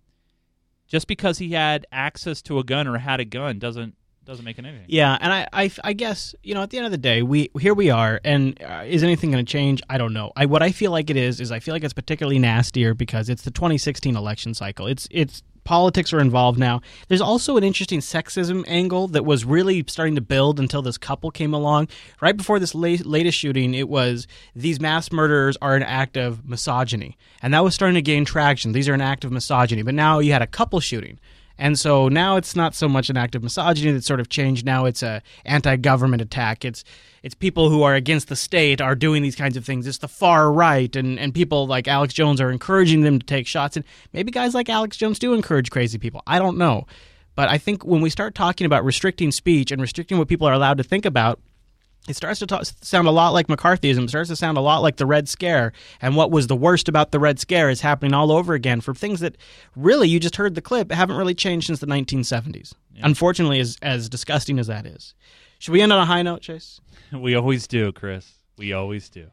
just because he had access to a gun or had a gun doesn't doesn't make it anything. Yeah, and I, I, I guess you know at the end of the day, we here we are, and uh, is anything going to change? I don't know. I what I feel like it is is I feel like it's particularly nastier because it's the 2016 election cycle. It's it's politics are involved now. There's also an interesting sexism angle that was really starting to build until this couple came along. Right before this la- latest shooting, it was these mass murderers are an act of misogyny, and that was starting to gain traction. These are an act of misogyny, but now you had a couple shooting. And so now it's not so much an act of misogyny that's sort of changed. Now it's a anti-government attack. It's it's people who are against the state are doing these kinds of things. It's the far right, and, and people like Alex Jones are encouraging them to take shots. And maybe guys like Alex Jones do encourage crazy people. I don't know. But I think when we start talking about restricting speech and restricting what people are allowed to think about, it starts to talk, sound a lot like McCarthyism. It starts to sound a lot like the Red Scare. And what was the worst about the Red Scare is happening all over again for things that really, you just heard the clip, haven't really changed since the 1970s. Unfortunately, as, as disgusting as that is. Should we end on a high note, Chase? We always do, Chris. We always do.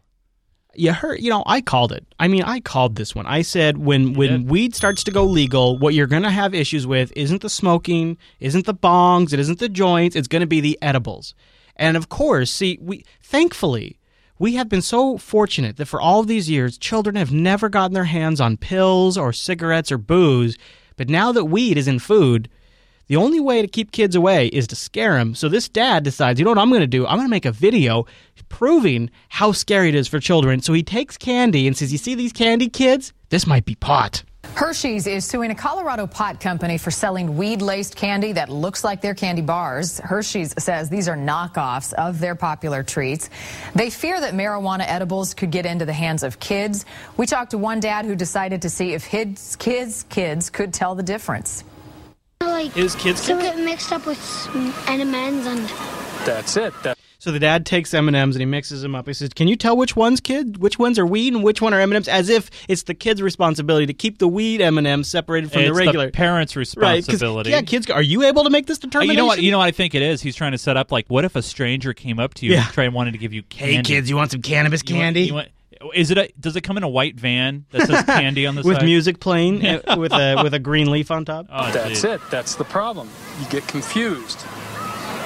You heard, you know, I called it. I mean, I called this one. I said when when weed starts to go legal, what you're going to have issues with isn't the smoking, isn't the bongs, it isn't the joints, it's going to be the edibles. And of course, see, we thankfully We have been so fortunate that for all these years, children have never gotten their hands on pills or cigarettes or booze. But now that weed is in food, the only way to keep kids away is to scare them. So this dad decides, you know what I'm going to do? I'm going to make a video proving how scary it is for children. So he takes candy and says, You see these candy kids? This might be pot. Hershey's is suing a Colorado pot company for selling weed laced candy that looks like their candy bars. Hershey's says these are knockoffs of their popular treats. They fear that marijuana edibles could get into the hands of kids. We talked to one dad who decided to see if his kids' kids could tell the difference. Like, His kids so get mixed up with M&Ms and That's it. so the dad takes M and M's and he mixes them up. He says, "Can you tell which ones kid, which ones are weed and which one are M and M's?" As if it's the kid's responsibility to keep the weed M and M's separated from it's the regular parents' Right, 'cause, responsibility. yeah, kids. Are you able to make this Uh, determination? you know what? You know what I think it is. He's trying to set up like, what if a stranger came up to you Yeah. and tried wanted to give you candy? Hey, kids, you want some cannabis You want- candy? you want- is it? A, does it come in a white van that says candy on the with side? music playing uh, with a with a green leaf on top. Oh, That's geez. it. That's the problem. You get confused.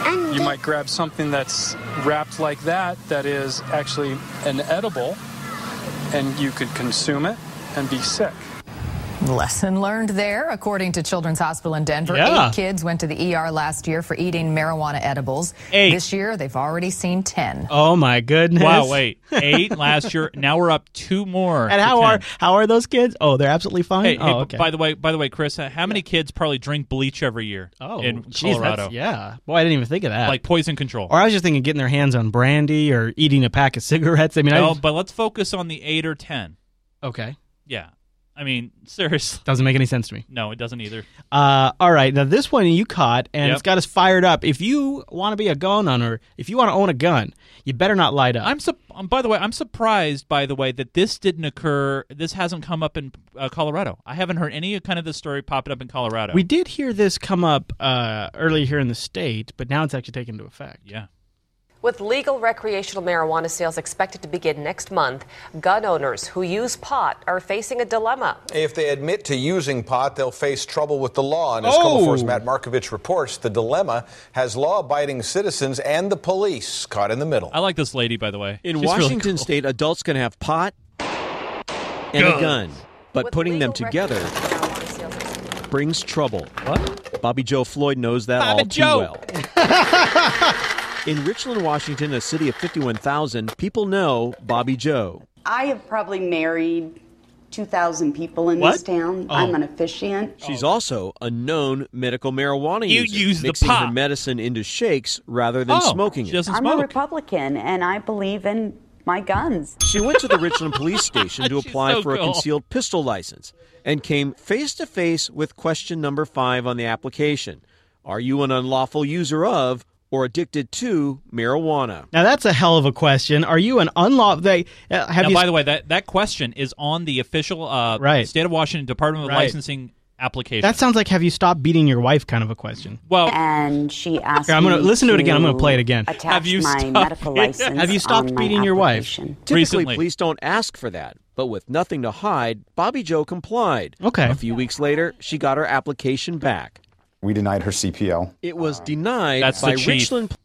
And You might grab something that's wrapped like that, that is actually an edible, and you could consume it and be sick. Lesson learned there. According to Children's Hospital in Denver, Yeah. eight kids went to the ER last year for eating marijuana edibles. Eight. This year, they've already seen 10. Oh my goodness! Wow, wait, eight last year. Now we're up two more. And how are how are those kids? Oh, they're absolutely fine. Hey, oh, hey, okay. by the way, by the way, Chris, uh, how many kids probably drink bleach every year oh, in geez, Colorado? yeah. Boy, I didn't even think of that. Like poison control. or I was just thinking getting their hands on brandy or eating a pack of cigarettes. I mean, no, I but let's focus on the eight or ten. okay. Yeah, I mean, seriously. Doesn't make any sense to me. No, it doesn't either. Uh, all right, now this one you caught, and Yep. it's got us fired up. If you want to be a gun owner, if you want to own a gun, you better not light up. I'm su- um, by the way, I'm surprised by the way that this didn't occur. This hasn't come up in uh, Colorado. I haven't heard any kind of this story popping up in Colorado. We did hear this come up uh, earlier here in the state, but now it's actually taken into effect. Yeah. With legal recreational marijuana sales expected to begin next month, gun owners who use pot are facing a dilemma. If they admit to using pot, they'll face trouble with the law. And as Oh! KOMO4's Matt Markovich reports, the dilemma has law abiding citizens and the police caught in the middle. I like this lady, by the way. In She's really Washington cool. state, adults can have pot and Gun. a gun, but With putting them together marijuana sales expected- brings trouble. What? Bobby Joe Floyd knows that Bobby all Joe. too well. In Richland, Washington, a city of 51,000, people know Bobby Joe. I have probably married 2,000 people in What? this town. Oh. I'm an officiant. She's also a known medical marijuana You user, use the mixing her medicine into shakes rather than Oh, smoking it. I'm a Republican, and I believe in my guns. She went to the Richland police station to apply so for a concealed pistol license and came face to face with question number five on the application Are you an unlawful user of or addicted to marijuana? Now that's a hell of a question. Are you an unlawful? They uh, have now, you? by the way, that, that question is on the official uh, Right. state of Washington Department of Right. Licensing application. that sounds like have you stopped beating your wife? Kind of a question. well, and she asked Here, I'm gonna listen to it again. I'm gonna play it again. Have you my stopped- medical license. Have you stopped beating your wife? Typically, Recently. police don't ask for that, but with nothing to hide, Bobby Joe complied. Okay. A few weeks later, she got her application back. We denied her CPL. It was denied That's the by chief. Richland.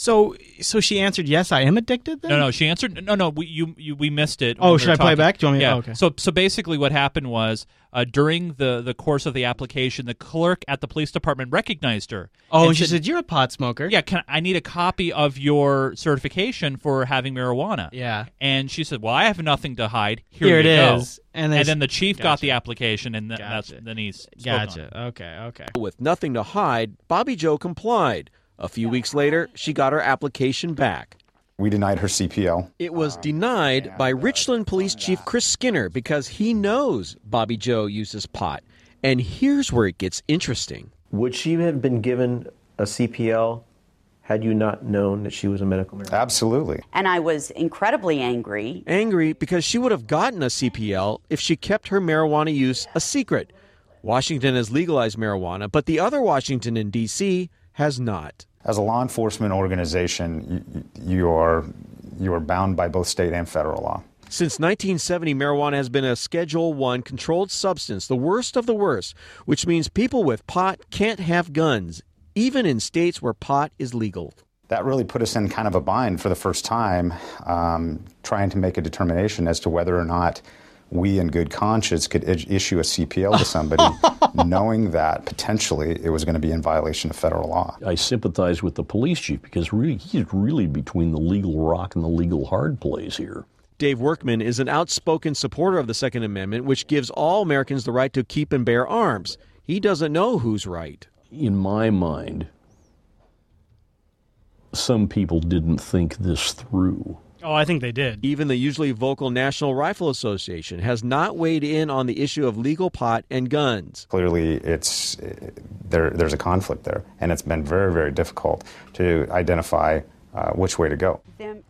So, so she answered yes. I am addicted. Then? No, no, she answered. No, no, we you, you we missed it. Oh, when we should I play it talking. back? Do you want me- Yeah. oh, okay. So, so basically, what happened was uh, during the the course of the application, the clerk at the police department recognized her. Oh, and she said, "You're a pot smoker." Yeah, can I need a copy of your certification for having marijuana? Yeah. And she said, "Well, I have nothing to hide. Here, Here it go." is. And they then the chief got the application, and th- Gotcha. that's then he's Gotcha. Okay. Okay. With nothing to hide, Bobby Joe complied. A few weeks later, she got her application back. We denied her CPL. It was denied by Richland Police Chief Chris Skinner because he knows Bobby Joe uses pot. And here's where it gets interesting. Would she have been given a CPL had you not known that she was a medical marijuana? Absolutely. And I was incredibly angry. Angry because she would have gotten a CPL if she kept her marijuana use a secret. Washington has legalized marijuana, but the other Washington in D.C. has not. As a law enforcement organization, you, you are you are bound by both state and federal law. Since 1970, marijuana has been a Schedule 1 controlled substance, the worst of the worst, which means people with pot can't have guns, even in states where pot is legal. that really put us in kind of a bind for the first time, um, trying to make a determination as to whether or not we, in good conscience, could I- issue a CPL to somebody, knowing that potentially it was going to be in violation of federal law. I sympathize with the police chief because really he's really between the legal rock and the legal hard place here. Dave Workman is an outspoken supporter of the Second Amendment, which gives all Americans the right to keep and bear arms. He doesn't know who's right. In my mind, some people didn't think this through. Oh, I think they did. Even the usually vocal National Rifle Association has not weighed in on the issue of legal pot and guns. Clearly, it's there. There's a conflict there, and it's been very, very difficult to identify uh, which way to go.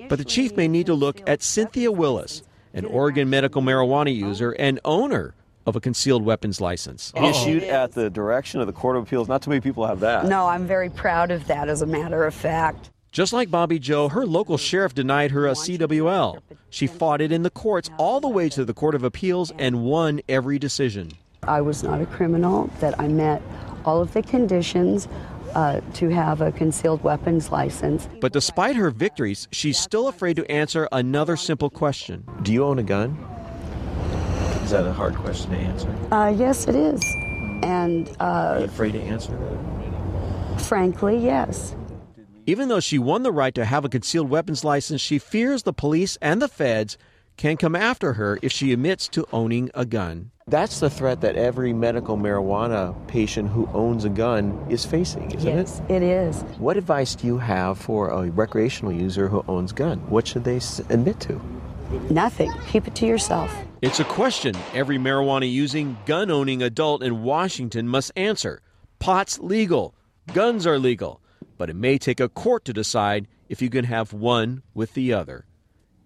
But the chief may need to look at Cynthia Willis, an Oregon medical marijuana user and owner of a concealed weapons license. Issued at the direction of the Court of Appeals. Not too many people have that. No, I'm very proud of that, as a matter of fact. Just like Bobby Joe, her local sheriff denied her a CWL. She fought it in the courts all the way to the Court of Appeals and won every decision. I was not a criminal, that I met all of the conditions uh, to have a concealed weapons license. But despite her victories, she's still afraid to answer another simple question Do you own a gun? Is that a hard question to answer? Uh, yes, it is. And Are you uh, afraid to answer? that? frankly, yes. Even though she won the right to have a concealed weapons license, she fears the police and the feds can come after her if she admits to owning a gun. That's the threat that every medical marijuana patient who owns a gun is facing, isn't yes, it? it is. What advice do you have for a recreational user who owns a gun? What should they admit to? Nothing. Keep it to yourself. It's a question every marijuana using, gun owning adult in Washington must answer. Pot's legal, guns are legal, but it may take a court to decide if you can have one with the other.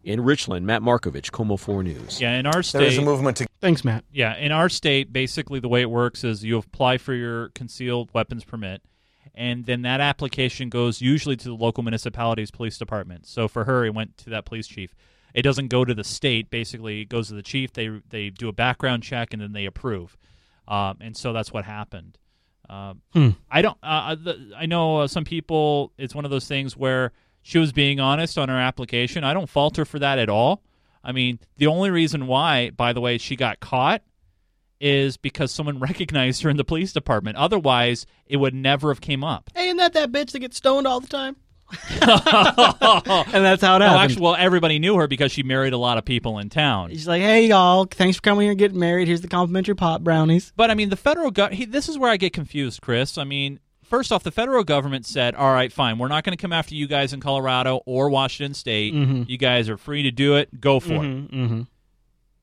In Richland, Matt Markovich, KOMO 4 News. Yeah, in our state, There is a movement to- Thanks, Matt. Yeah, in our state, basically the way it works is you apply for your concealed weapons permit, and then that application goes usually to the local municipality's police department. So for her, it went to that police chief. It doesn't go to the state. Basically, it goes to the chief. They they do a background check and then they approve. Um, and so that's what happened. Um, Hmm. I don't. Uh, the, I know uh, some people. It's one of those things where she was being honest on her application. I don't fault her for that at all. I mean, the only reason why, by the way, she got caught is because someone recognized her in the police department. Otherwise, it would never have came up. Hey, isn't that that bitch that gets stoned all the time? and that's how it happened. actually, well, everybody knew her because she married a lot of people in town. She's like, "Hey, y'all, thanks for coming here and getting married. Here's the complimentary pot brownies." But I mean, the federal government. This is where I get confused, Chris. I mean, first off, the federal government said, "All right, fine, we're not going to come after you guys in Colorado or Washington State. Mhm. You guys are free to do it. Go for it." Mm-hmm.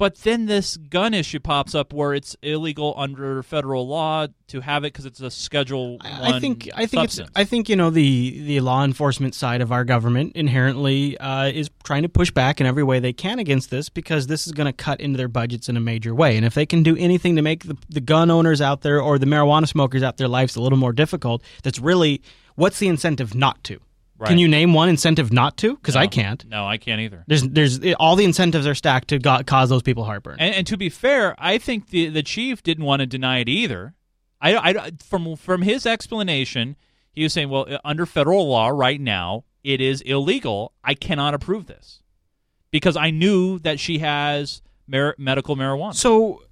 But then this gun issue pops up where it's illegal under federal law to have it because it's a Schedule One I think I think substance. it's I think you know the the law enforcement side of our government inherently uh, is trying to push back in every way they can against this because this is going to cut into their budgets in a major way. And if they can do anything to make the, the gun owners out there or the marijuana smokers out there lives a little more difficult, that's really what's the incentive not to? Right. Can you name one incentive not to? Because I can't. No, I can't either. There's there's all the incentives are stacked to go- cause those people heartburn. And, and to be fair, I think the the chief didn't want to deny it either. I, I from from his explanation, he was saying, well, uh, under federal law right now, it is illegal. I cannot approve this because I knew that she has mar- medical marijuana. So,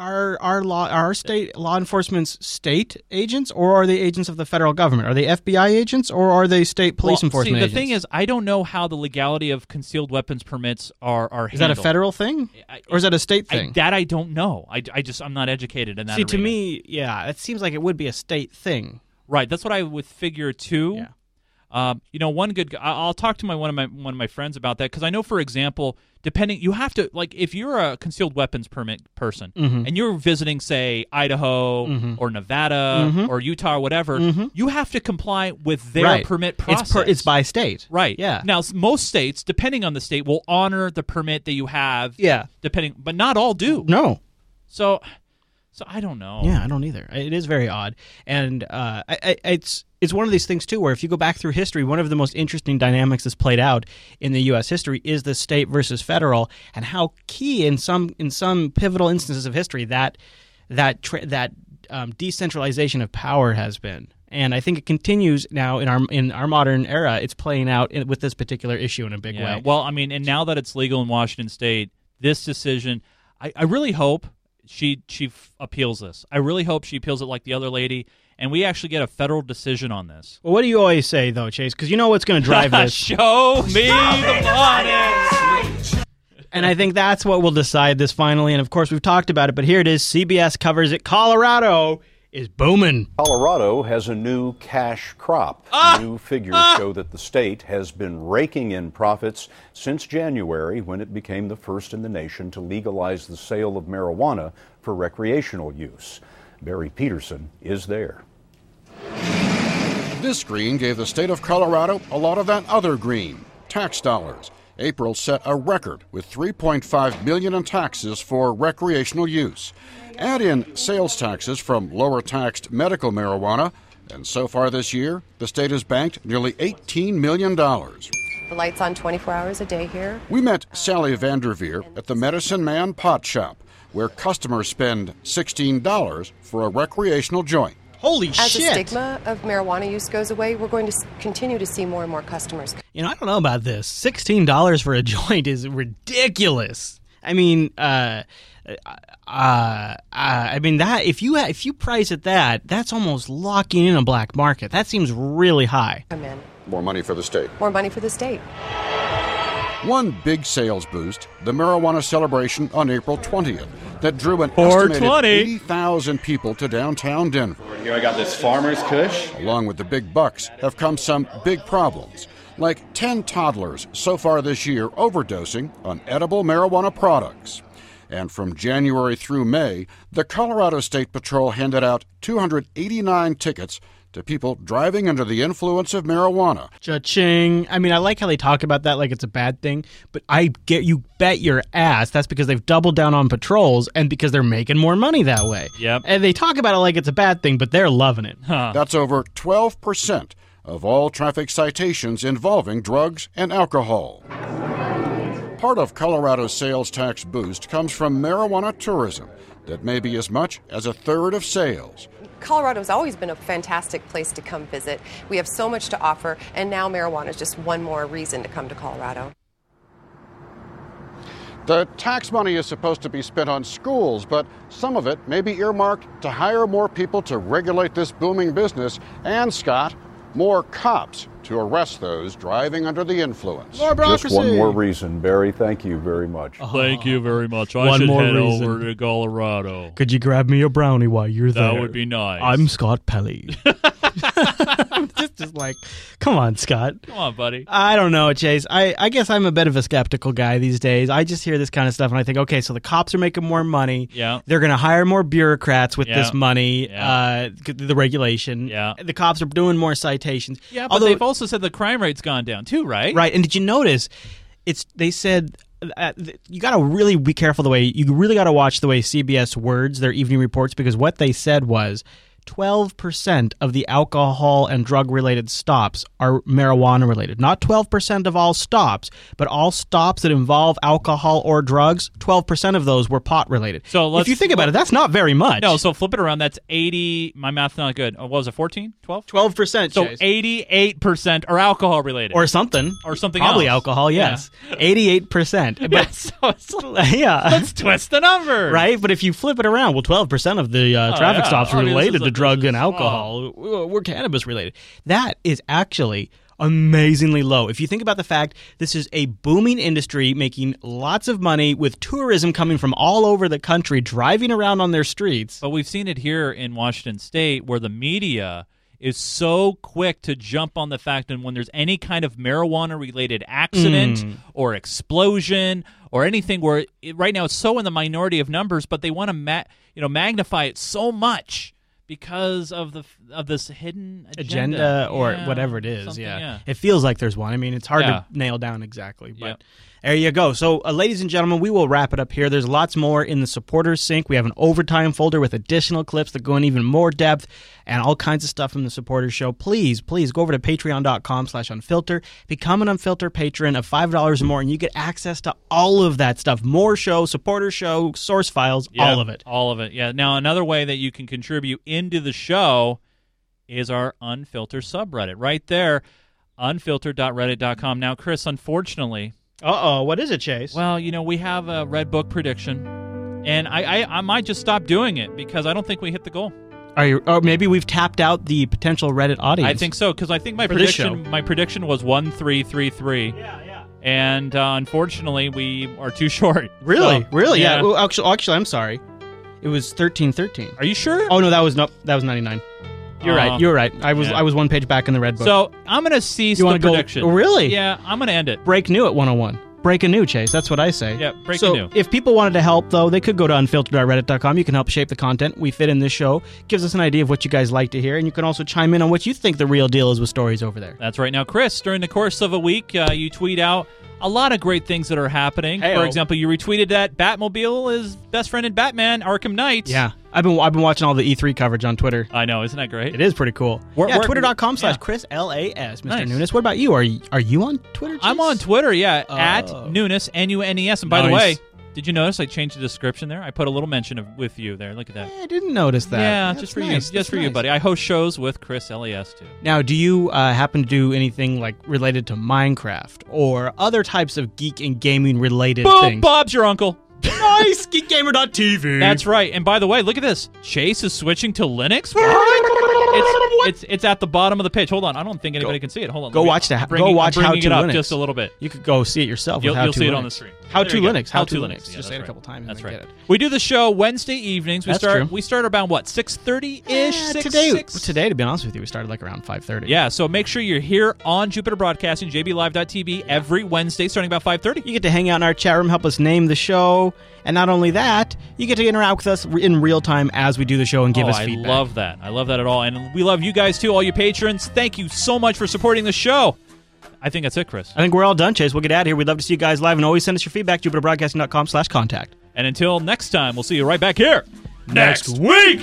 are our law are our state law enforcement's state agents, or are they agents of the federal government? Are they FBI agents, or are they state police Well, enforcement See, the agents? thing is, I don't know how the legality of concealed weapons permits are are. is that a federal thing, or is that a state I- thing? that I don't know. I, I just I'm not educated in that. See, to me, yeah, it seems like it would be a state thing. Right. That's what I would figure too. Yeah. Um, you know, one good. I'll talk to my one of my one of my friends about that because I know, for example, depending, you have to like if you're a concealed weapons permit person Mhm. and you're visiting, say, Idaho Mhm. or Nevada Mhm. or Utah or whatever, Mhm. you have to comply with their Right. permit It's process. per- it's by state. Right. Yeah. Now, most states, depending on the state, will honor the permit that you have. Yeah. Depending, but not all do. No. So, so I don't know. Yeah, I don't either. It is very odd, and uh, I, I, it's it's one of these things too, where if you go back through history, one of the most interesting dynamics that's played out in the U.S. history is the state versus federal, and how key in some in some pivotal instances of history that that tra- that um, decentralization of power has been. And I think it continues now in our in our modern era. It's playing out in, with this particular issue in a big Yeah. way. Well, I mean, and now that it's legal in Washington State, this decision, I, I really hope she she f- appeals this. I really hope she appeals it like the other lady, and we actually get a federal decision on this. Well, what do you always say though, Chase? Because you know what's going to drive this. Show me the money. and I think that's what will decide this finally. And of course, we've talked about it, but here it is. CBS covers it. Colorado is booming. Colorado has a new cash crop. Ah! New figures ah! show that the state has been raking in profits since January when it became the first in the nation to legalize the sale of marijuana for recreational use. Barry Peterson is there. This green gave the state of Colorado a lot of that other green, tax dollars. April set a record with 3.5 million in taxes for recreational use. Add in sales taxes from lower taxed medical marijuana, and so far this year, the state has banked nearly $18 million. The light's on 24 hours a day here. We met Sally Vanderveer at the Medicine Man Pot Shop, where customers spend $16 for a recreational joint. Holy As shit! the stigma of marijuana use goes away, we're going to continue to see more and more customers. You know, I don't know about this. Sixteen dollars for a joint is ridiculous. I mean, uh, uh, uh, I mean that if you if you price it that, that's almost locking in a black market. That seems really high. Come in. More money for the state. More money for the state. One big sales boost, the marijuana celebration on April 20th, that drew an 420. estimated 80,000 people to downtown Denver. Here I got this Farmer's Kush. Along with the big bucks have come some big problems, like 10 toddlers so far this year overdosing on edible marijuana products. And from January through May, the Colorado State Patrol handed out 289 tickets to people driving under the influence of marijuana. Cha-ching. I mean, I like how they talk about that like it's a bad thing, but I get you bet your ass that's because they've doubled down on patrols and because they're making more money that way. Yep. And they talk about it like it's a bad thing, but they're loving it. That's over 12% of all traffic citations involving drugs and alcohol. Part of Colorado's sales tax boost comes from marijuana tourism that may be as much as a third of sales. Colorado's always been a fantastic place to come visit. We have so much to offer, and now marijuana is just one more reason to come to Colorado. The tax money is supposed to be spent on schools, but some of it may be earmarked to hire more people to regulate this booming business, and, Scott, more cops to arrest those driving under the influence. Just one more reason, Barry. Thank you very much. Oh, thank you very much. I One should more head reason. over to Colorado. Could you grab me a brownie while you're That there? That would be nice. I'm Scott Pelley. just, like, come on, Scott. Come on, buddy. I don't know, Chase. I, I guess I'm a bit of a skeptical guy these days. I just hear this kind of stuff and I think, okay, so the cops are making more money. Yeah. They're going to hire more bureaucrats with Yeah. this money, Yeah. uh, the regulation. Yeah. The cops are doing more citations. Yeah, but Although- they've also said the crime rate's gone down too, right? Right. And did you notice? It's they said uh, you got to really be careful the way you really got to watch the way CBS words their evening reports because what they said was 12% of the alcohol and drug related stops are marijuana related. Not 12% of all stops, but all stops that involve alcohol or drugs, 12% of those were pot related. So let's, if you think about it, that's not very much. No, so flip it around. That's 80. My math's not good. Oh, what was it, 14? 12? 12%. So Chase. 88% are alcohol related. or something. Or something else. Probably else. alcohol, Yeah. yes. 88%. But Yeah, so it's like, yeah. let's twist the number. Right, but if you flip it around, well, twelve percent of the uh, Oh, traffic yeah. stops are related is to drug and alcohol. Were were cannabis related. That is actually amazingly low. If you think about the fact this is a booming industry making lots of money with tourism coming from all over the country driving around on their streets. But we've seen it here in Washington State where the media is so quick to jump on the fact and when there's any kind of marijuana related accident Mm. or explosion or anything where it, right now it's so in the minority of numbers but they want to ma- you know magnify it so much because of the of this hidden agenda, agenda or Yeah, whatever it is. something, Yeah. it feels like there's one. I mean, it's hard Yeah. to nail down exactly, but. Yep. There you go. So, uh, ladies and gentlemen, we will wrap it up here. There's lots more in the supporters sync. We have an overtime folder with additional clips that go in even more depth and all kinds of stuff from the supporters show. Please, please go over to patreon.com slash unfilter. Become an Unfilter patron of $5 or more, and you get access to all of that stuff. More show, supporter show, source files, Yeah, all of it. All of it. Yeah. Now another way that you can contribute into the show is our unfiltered subreddit right there, unfiltered.reddit.com. Now, Chris, unfortunately, Uh oh, what is it, Chase? well, you know, we have a red book prediction, and I, I, I might just stop doing it because I don't think we hit the goal. Are you? Or maybe we've tapped out the potential Reddit audience. I think so because I think my For prediction my prediction was one three three three. Yeah, yeah. And uh, unfortunately, we are too short. Really, So, really, yeah. Well, actually, actually, I'm sorry. It was thirteen thirteen. Are you sure? Oh no, that was not. That was ninety nine. You're right. You're right. I was yeah. I was one page back in the red book. So I'm gonna cease you the go- prediction. Really? Yeah, I'm gonna end it. break new at 101. Break a new, Chase. That's what I say. Yeah, break so a new. If people wanted to help, though, they could go to unfiltered.reddit.com. You can help shape the content we fit in this show. Gives us an idea of what you guys like to hear, and you can also chime in on what you think the real deal is with stories over there. That's right. Now, Chris, during the course of a week, uh, you tweet out a lot of great things that are happening. Hey-o. For example, you retweeted that Batmobile is best friend in Batman Arkham Knight. Yeah, I've been I've been watching all the E3 coverage on Twitter. I know, isn't that great? It is pretty cool. Where- yeah, twitter.com slash. Chris L-A-S, Mr. Nice. Nunes. What about you? Are you, are you on Twitter? I'm on Twitter, yeah, at Oh. Nunes, N U N E S. And by the way, did you notice I changed the description there? I put a little mention of with you there. Look at that. I didn't notice that. Yeah, That's just for nice. you, That's just for you, nice. buddy. I host shows with Chris L.A.S. too. Now, do you uh, happen to do anything like related to Minecraft or other types of geek and gaming related Boom, things? Bob's your uncle. nice, geekgamer.tv. That's right. And by the way, look at this. Chase is switching to Linux. What? It's, it's it's at the bottom of the pitch. Hold on. I don't think anybody can see it. Hold on. Go me- watch that. Go watch I'm how bringing to it up Linux just a little bit. You could go see it yourself. You'll, with you'll to see it on the screen. How There to. Linux. How, to Linux. Yeah, Just that's say it a couple times. That's and right. Get it. We do the show Wednesday evenings. We That's start true. we start around what six thirty ish. Uh, today, today, to be honest with you, we started like around five thirty. Yeah, so make sure you're here on Jupiter Broadcasting, JBLive.tv every Wednesday starting about 5:30. You get to hang out in our chat room, help us name the show, and not only that, you get to interact with us in real time as we do the show and give oh, us feedback. I love that. I love that at all. And we love you guys too, all you patrons. Thank you so much for supporting the show. I think that's it, Chris. I think we're all done, Chase. We'll get out of here. We'd love to see you guys live, and always send us your feedback. JupiterBroadcasting.com slash contact. And until next time, we'll see you right back here Next week.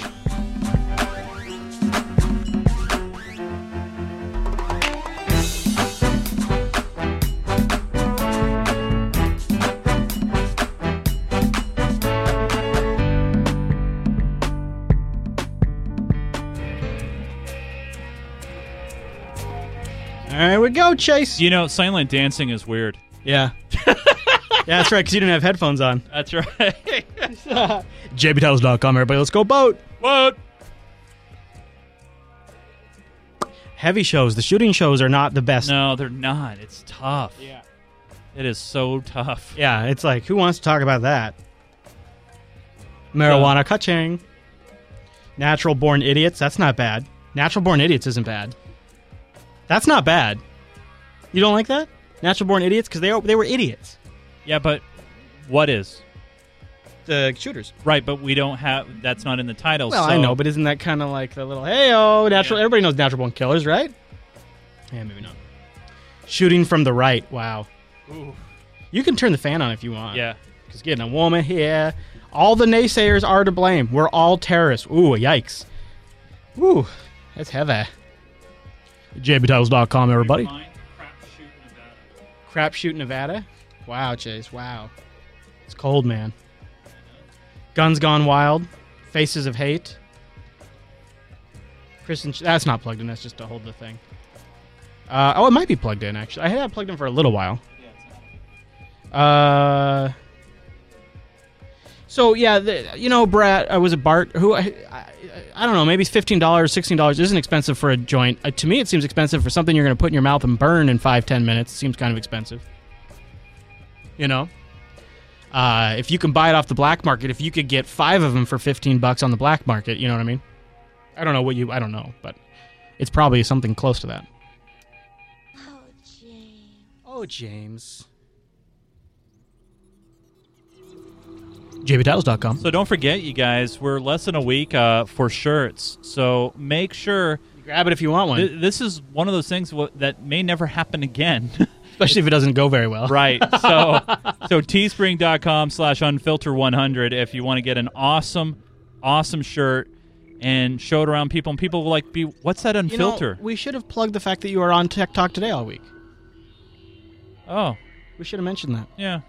There we go, Chase. You know, silent dancing is weird. Yeah. yeah, that's right, because you didn't have headphones on. That's right. JBTitles.com, everybody. Let's go boat. Boat. Heavy shows. The shooting shows are not the best. No, they're not. It's tough. Yeah. It is so tough. Yeah, it's like, who wants to talk about that? Marijuana kaching. Natural born idiots. That's not bad. Natural born idiots isn't bad. That's not bad. You don't like that? Natural born idiots? Because they, are- they were idiots. Yeah, but what is? The shooters. Right, but we don't have. That's not in the title. Well, so I know, but isn't that kind of like the little, hey, oh, natural. Everybody knows natural born killers, right? Yeah, maybe not. Shooting from the right. Wow. Ooh. You can turn the fan on if you want. Yeah. Because getting a woman here, all the naysayers are to blame. We're all terrorists. Ooh, yikes. Ooh, that's heavy. JBTitles.com, everybody. Crapshoot, Nevada. Wow, Chase. Wow. It's cold, man. Guns Gone Wild. Faces of Hate. Kristen, that's not plugged in. That's just to hold the thing. Uh, oh, it might be plugged in actually. I had it plugged in for a little while. Uh. So yeah, the, you know, Brad, I was a Bart who I, I, I don't know, maybe fifteen dollars, sixteen dollars isn't expensive for a joint. Uh, to me, it seems expensive for something you're going to put in your mouth and burn in five, ten minutes. Seems kind of expensive. You know, uh, if you can buy it off the black market, if you could get five of them for fifteen bucks on the black market, you know what I mean? I don't know what you, I don't know, but it's probably something close to that. Oh, James. Oh, James. JBTitles.com. So don't forget, you guys, we're less than a week uh, for shirts. So make sure grab it if you want one. Th- this is one of those things w- that may never happen again. Especially if it doesn't go very well. right. So so teespring.com slash unfilter100 if you want to get an awesome, awesome shirt and show it around people. And people will like be, what's that You know, unfilter? we should have plugged the fact that you are on Tech Talk today all week. oh. We should have mentioned that. Yeah.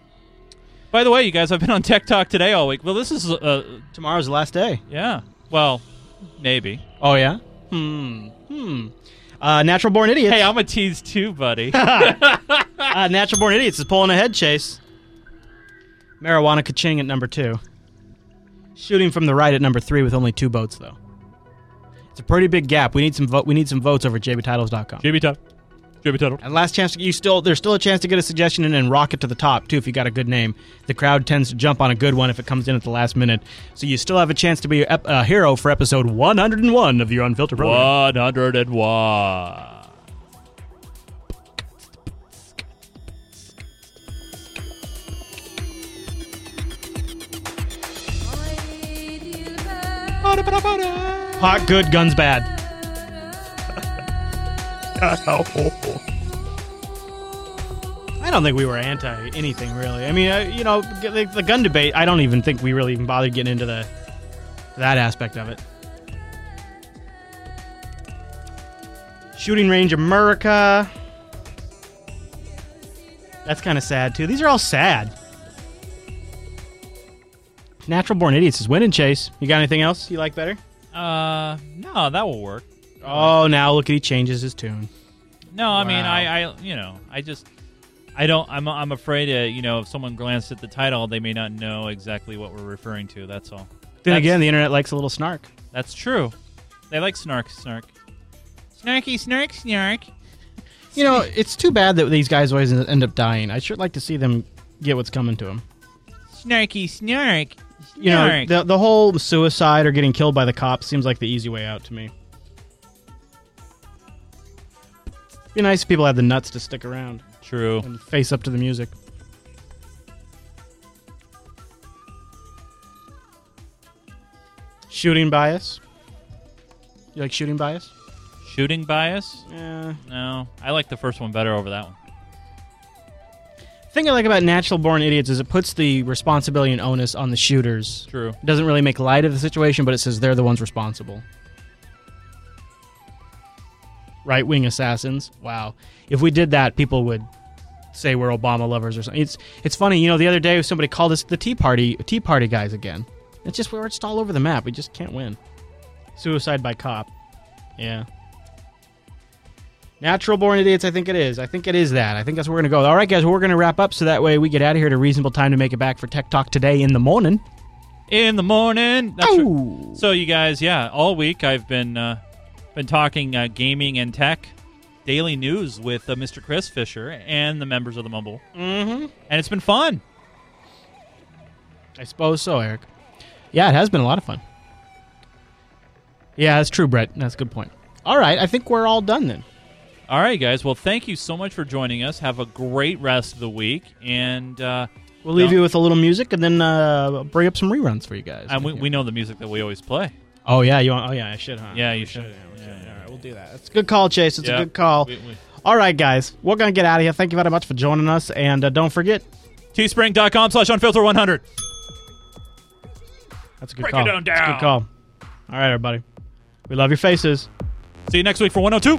By the way, you guys, I've been on Tech Talk today all week. Well, this is uh, tomorrow's the last day. Yeah. Well, maybe. Oh yeah. Hmm. Hmm. Uh, Natural Born Idiots. Hey, I'm a tease too, buddy. uh, Natural Born Idiots is pulling ahead, Chase. Marijuana Kaching at number two. Shooting from the right at number three with only two votes, though. It's a pretty big gap. We need some vote. We need some votes over jbtitles.com. JB. JB Title. And last chance, you still there's still a chance to get a suggestion in and rock it to the top too if you got a good name. The crowd tends to jump on a good one if it comes in at the last minute, so you still have a chance to be a, a hero for episode 101 of your unfiltered program. 101. Hot good, guns bad. I don't think we were anti anything really. I mean, uh, you know, the, the gun debate. I don't even think we really even bothered getting into the that aspect of it. Shooting Range America. That's kind of sad too. These are all sad. Natural Born Idiots is winning, Chase. You got anything else you like better? Uh, no, that will work. Oh, now look at he changes his tune. No, I mean, Wow. I, I, you know, I just, I don't, I'm, I'm afraid, uh, you know, if someone glanced at the title, they may not know exactly what we're referring to. That's all. Then That's- again, the internet likes a little snark. That's true. They like snark, snark. Snarky, snark, snark. You know, it's too bad that these guys always end up dying. I sure like to see them get what's coming to them. Snarky, snark. You know, the the whole suicide or getting killed by the cops seems like the easy way out to me. Be nice if people had the nuts to stick around. True. And face up to the music. Shooting bias. You like shooting bias? Shooting bias? Yeah. No, I like the first one better over that one. thing I like about natural born idiots is it puts the responsibility and onus on the shooters. True. It doesn't really make light of the situation, but it says they're the ones responsible. Right wing assassins. Wow. If we did that, people would say we're Obama lovers or something. It's it's funny, you know, the other day somebody called us the Tea Party Tea Party guys again. It's just we're just all over the map. We just can't win. Suicide by cop. Yeah. Natural born idiots, I think it is. I think it is that. I think that's where we're going to go. All right, guys, we're going to wrap up so that way we get out of here at a reasonable time to make it back for Tech Talk today in the morning. in the morning. That's right. So you guys, yeah, all week I've been uh, been talking uh, gaming and tech, daily news with uh, Mr. Chris Fisher and the members of the Mumble, mm-hmm. and it's been fun. I suppose so, Eric. Yeah, it has been a lot of fun. Yeah, that's true, Brett. That's a good point. All right, I think we're all done then. All right, guys. Well, thank you so much for joining us. Have a great rest of the week, and uh, We'll leave no- you with a little music and then uh, bring up some reruns for you guys. And we, we know the music that we always play. Oh yeah, you want? Oh yeah, I should, huh? Yeah, you We should. should. We'll do that. It's a good call, Chase. It's Yeah. a good call. We- we- All right, guys, we're gonna get out of here. Thank you very much for joining us, and uh, don't forget teespring.com slash unfilter100. That's a good Break call. it on That's a good call. All right, everybody. We love your faces. See you next week for 102.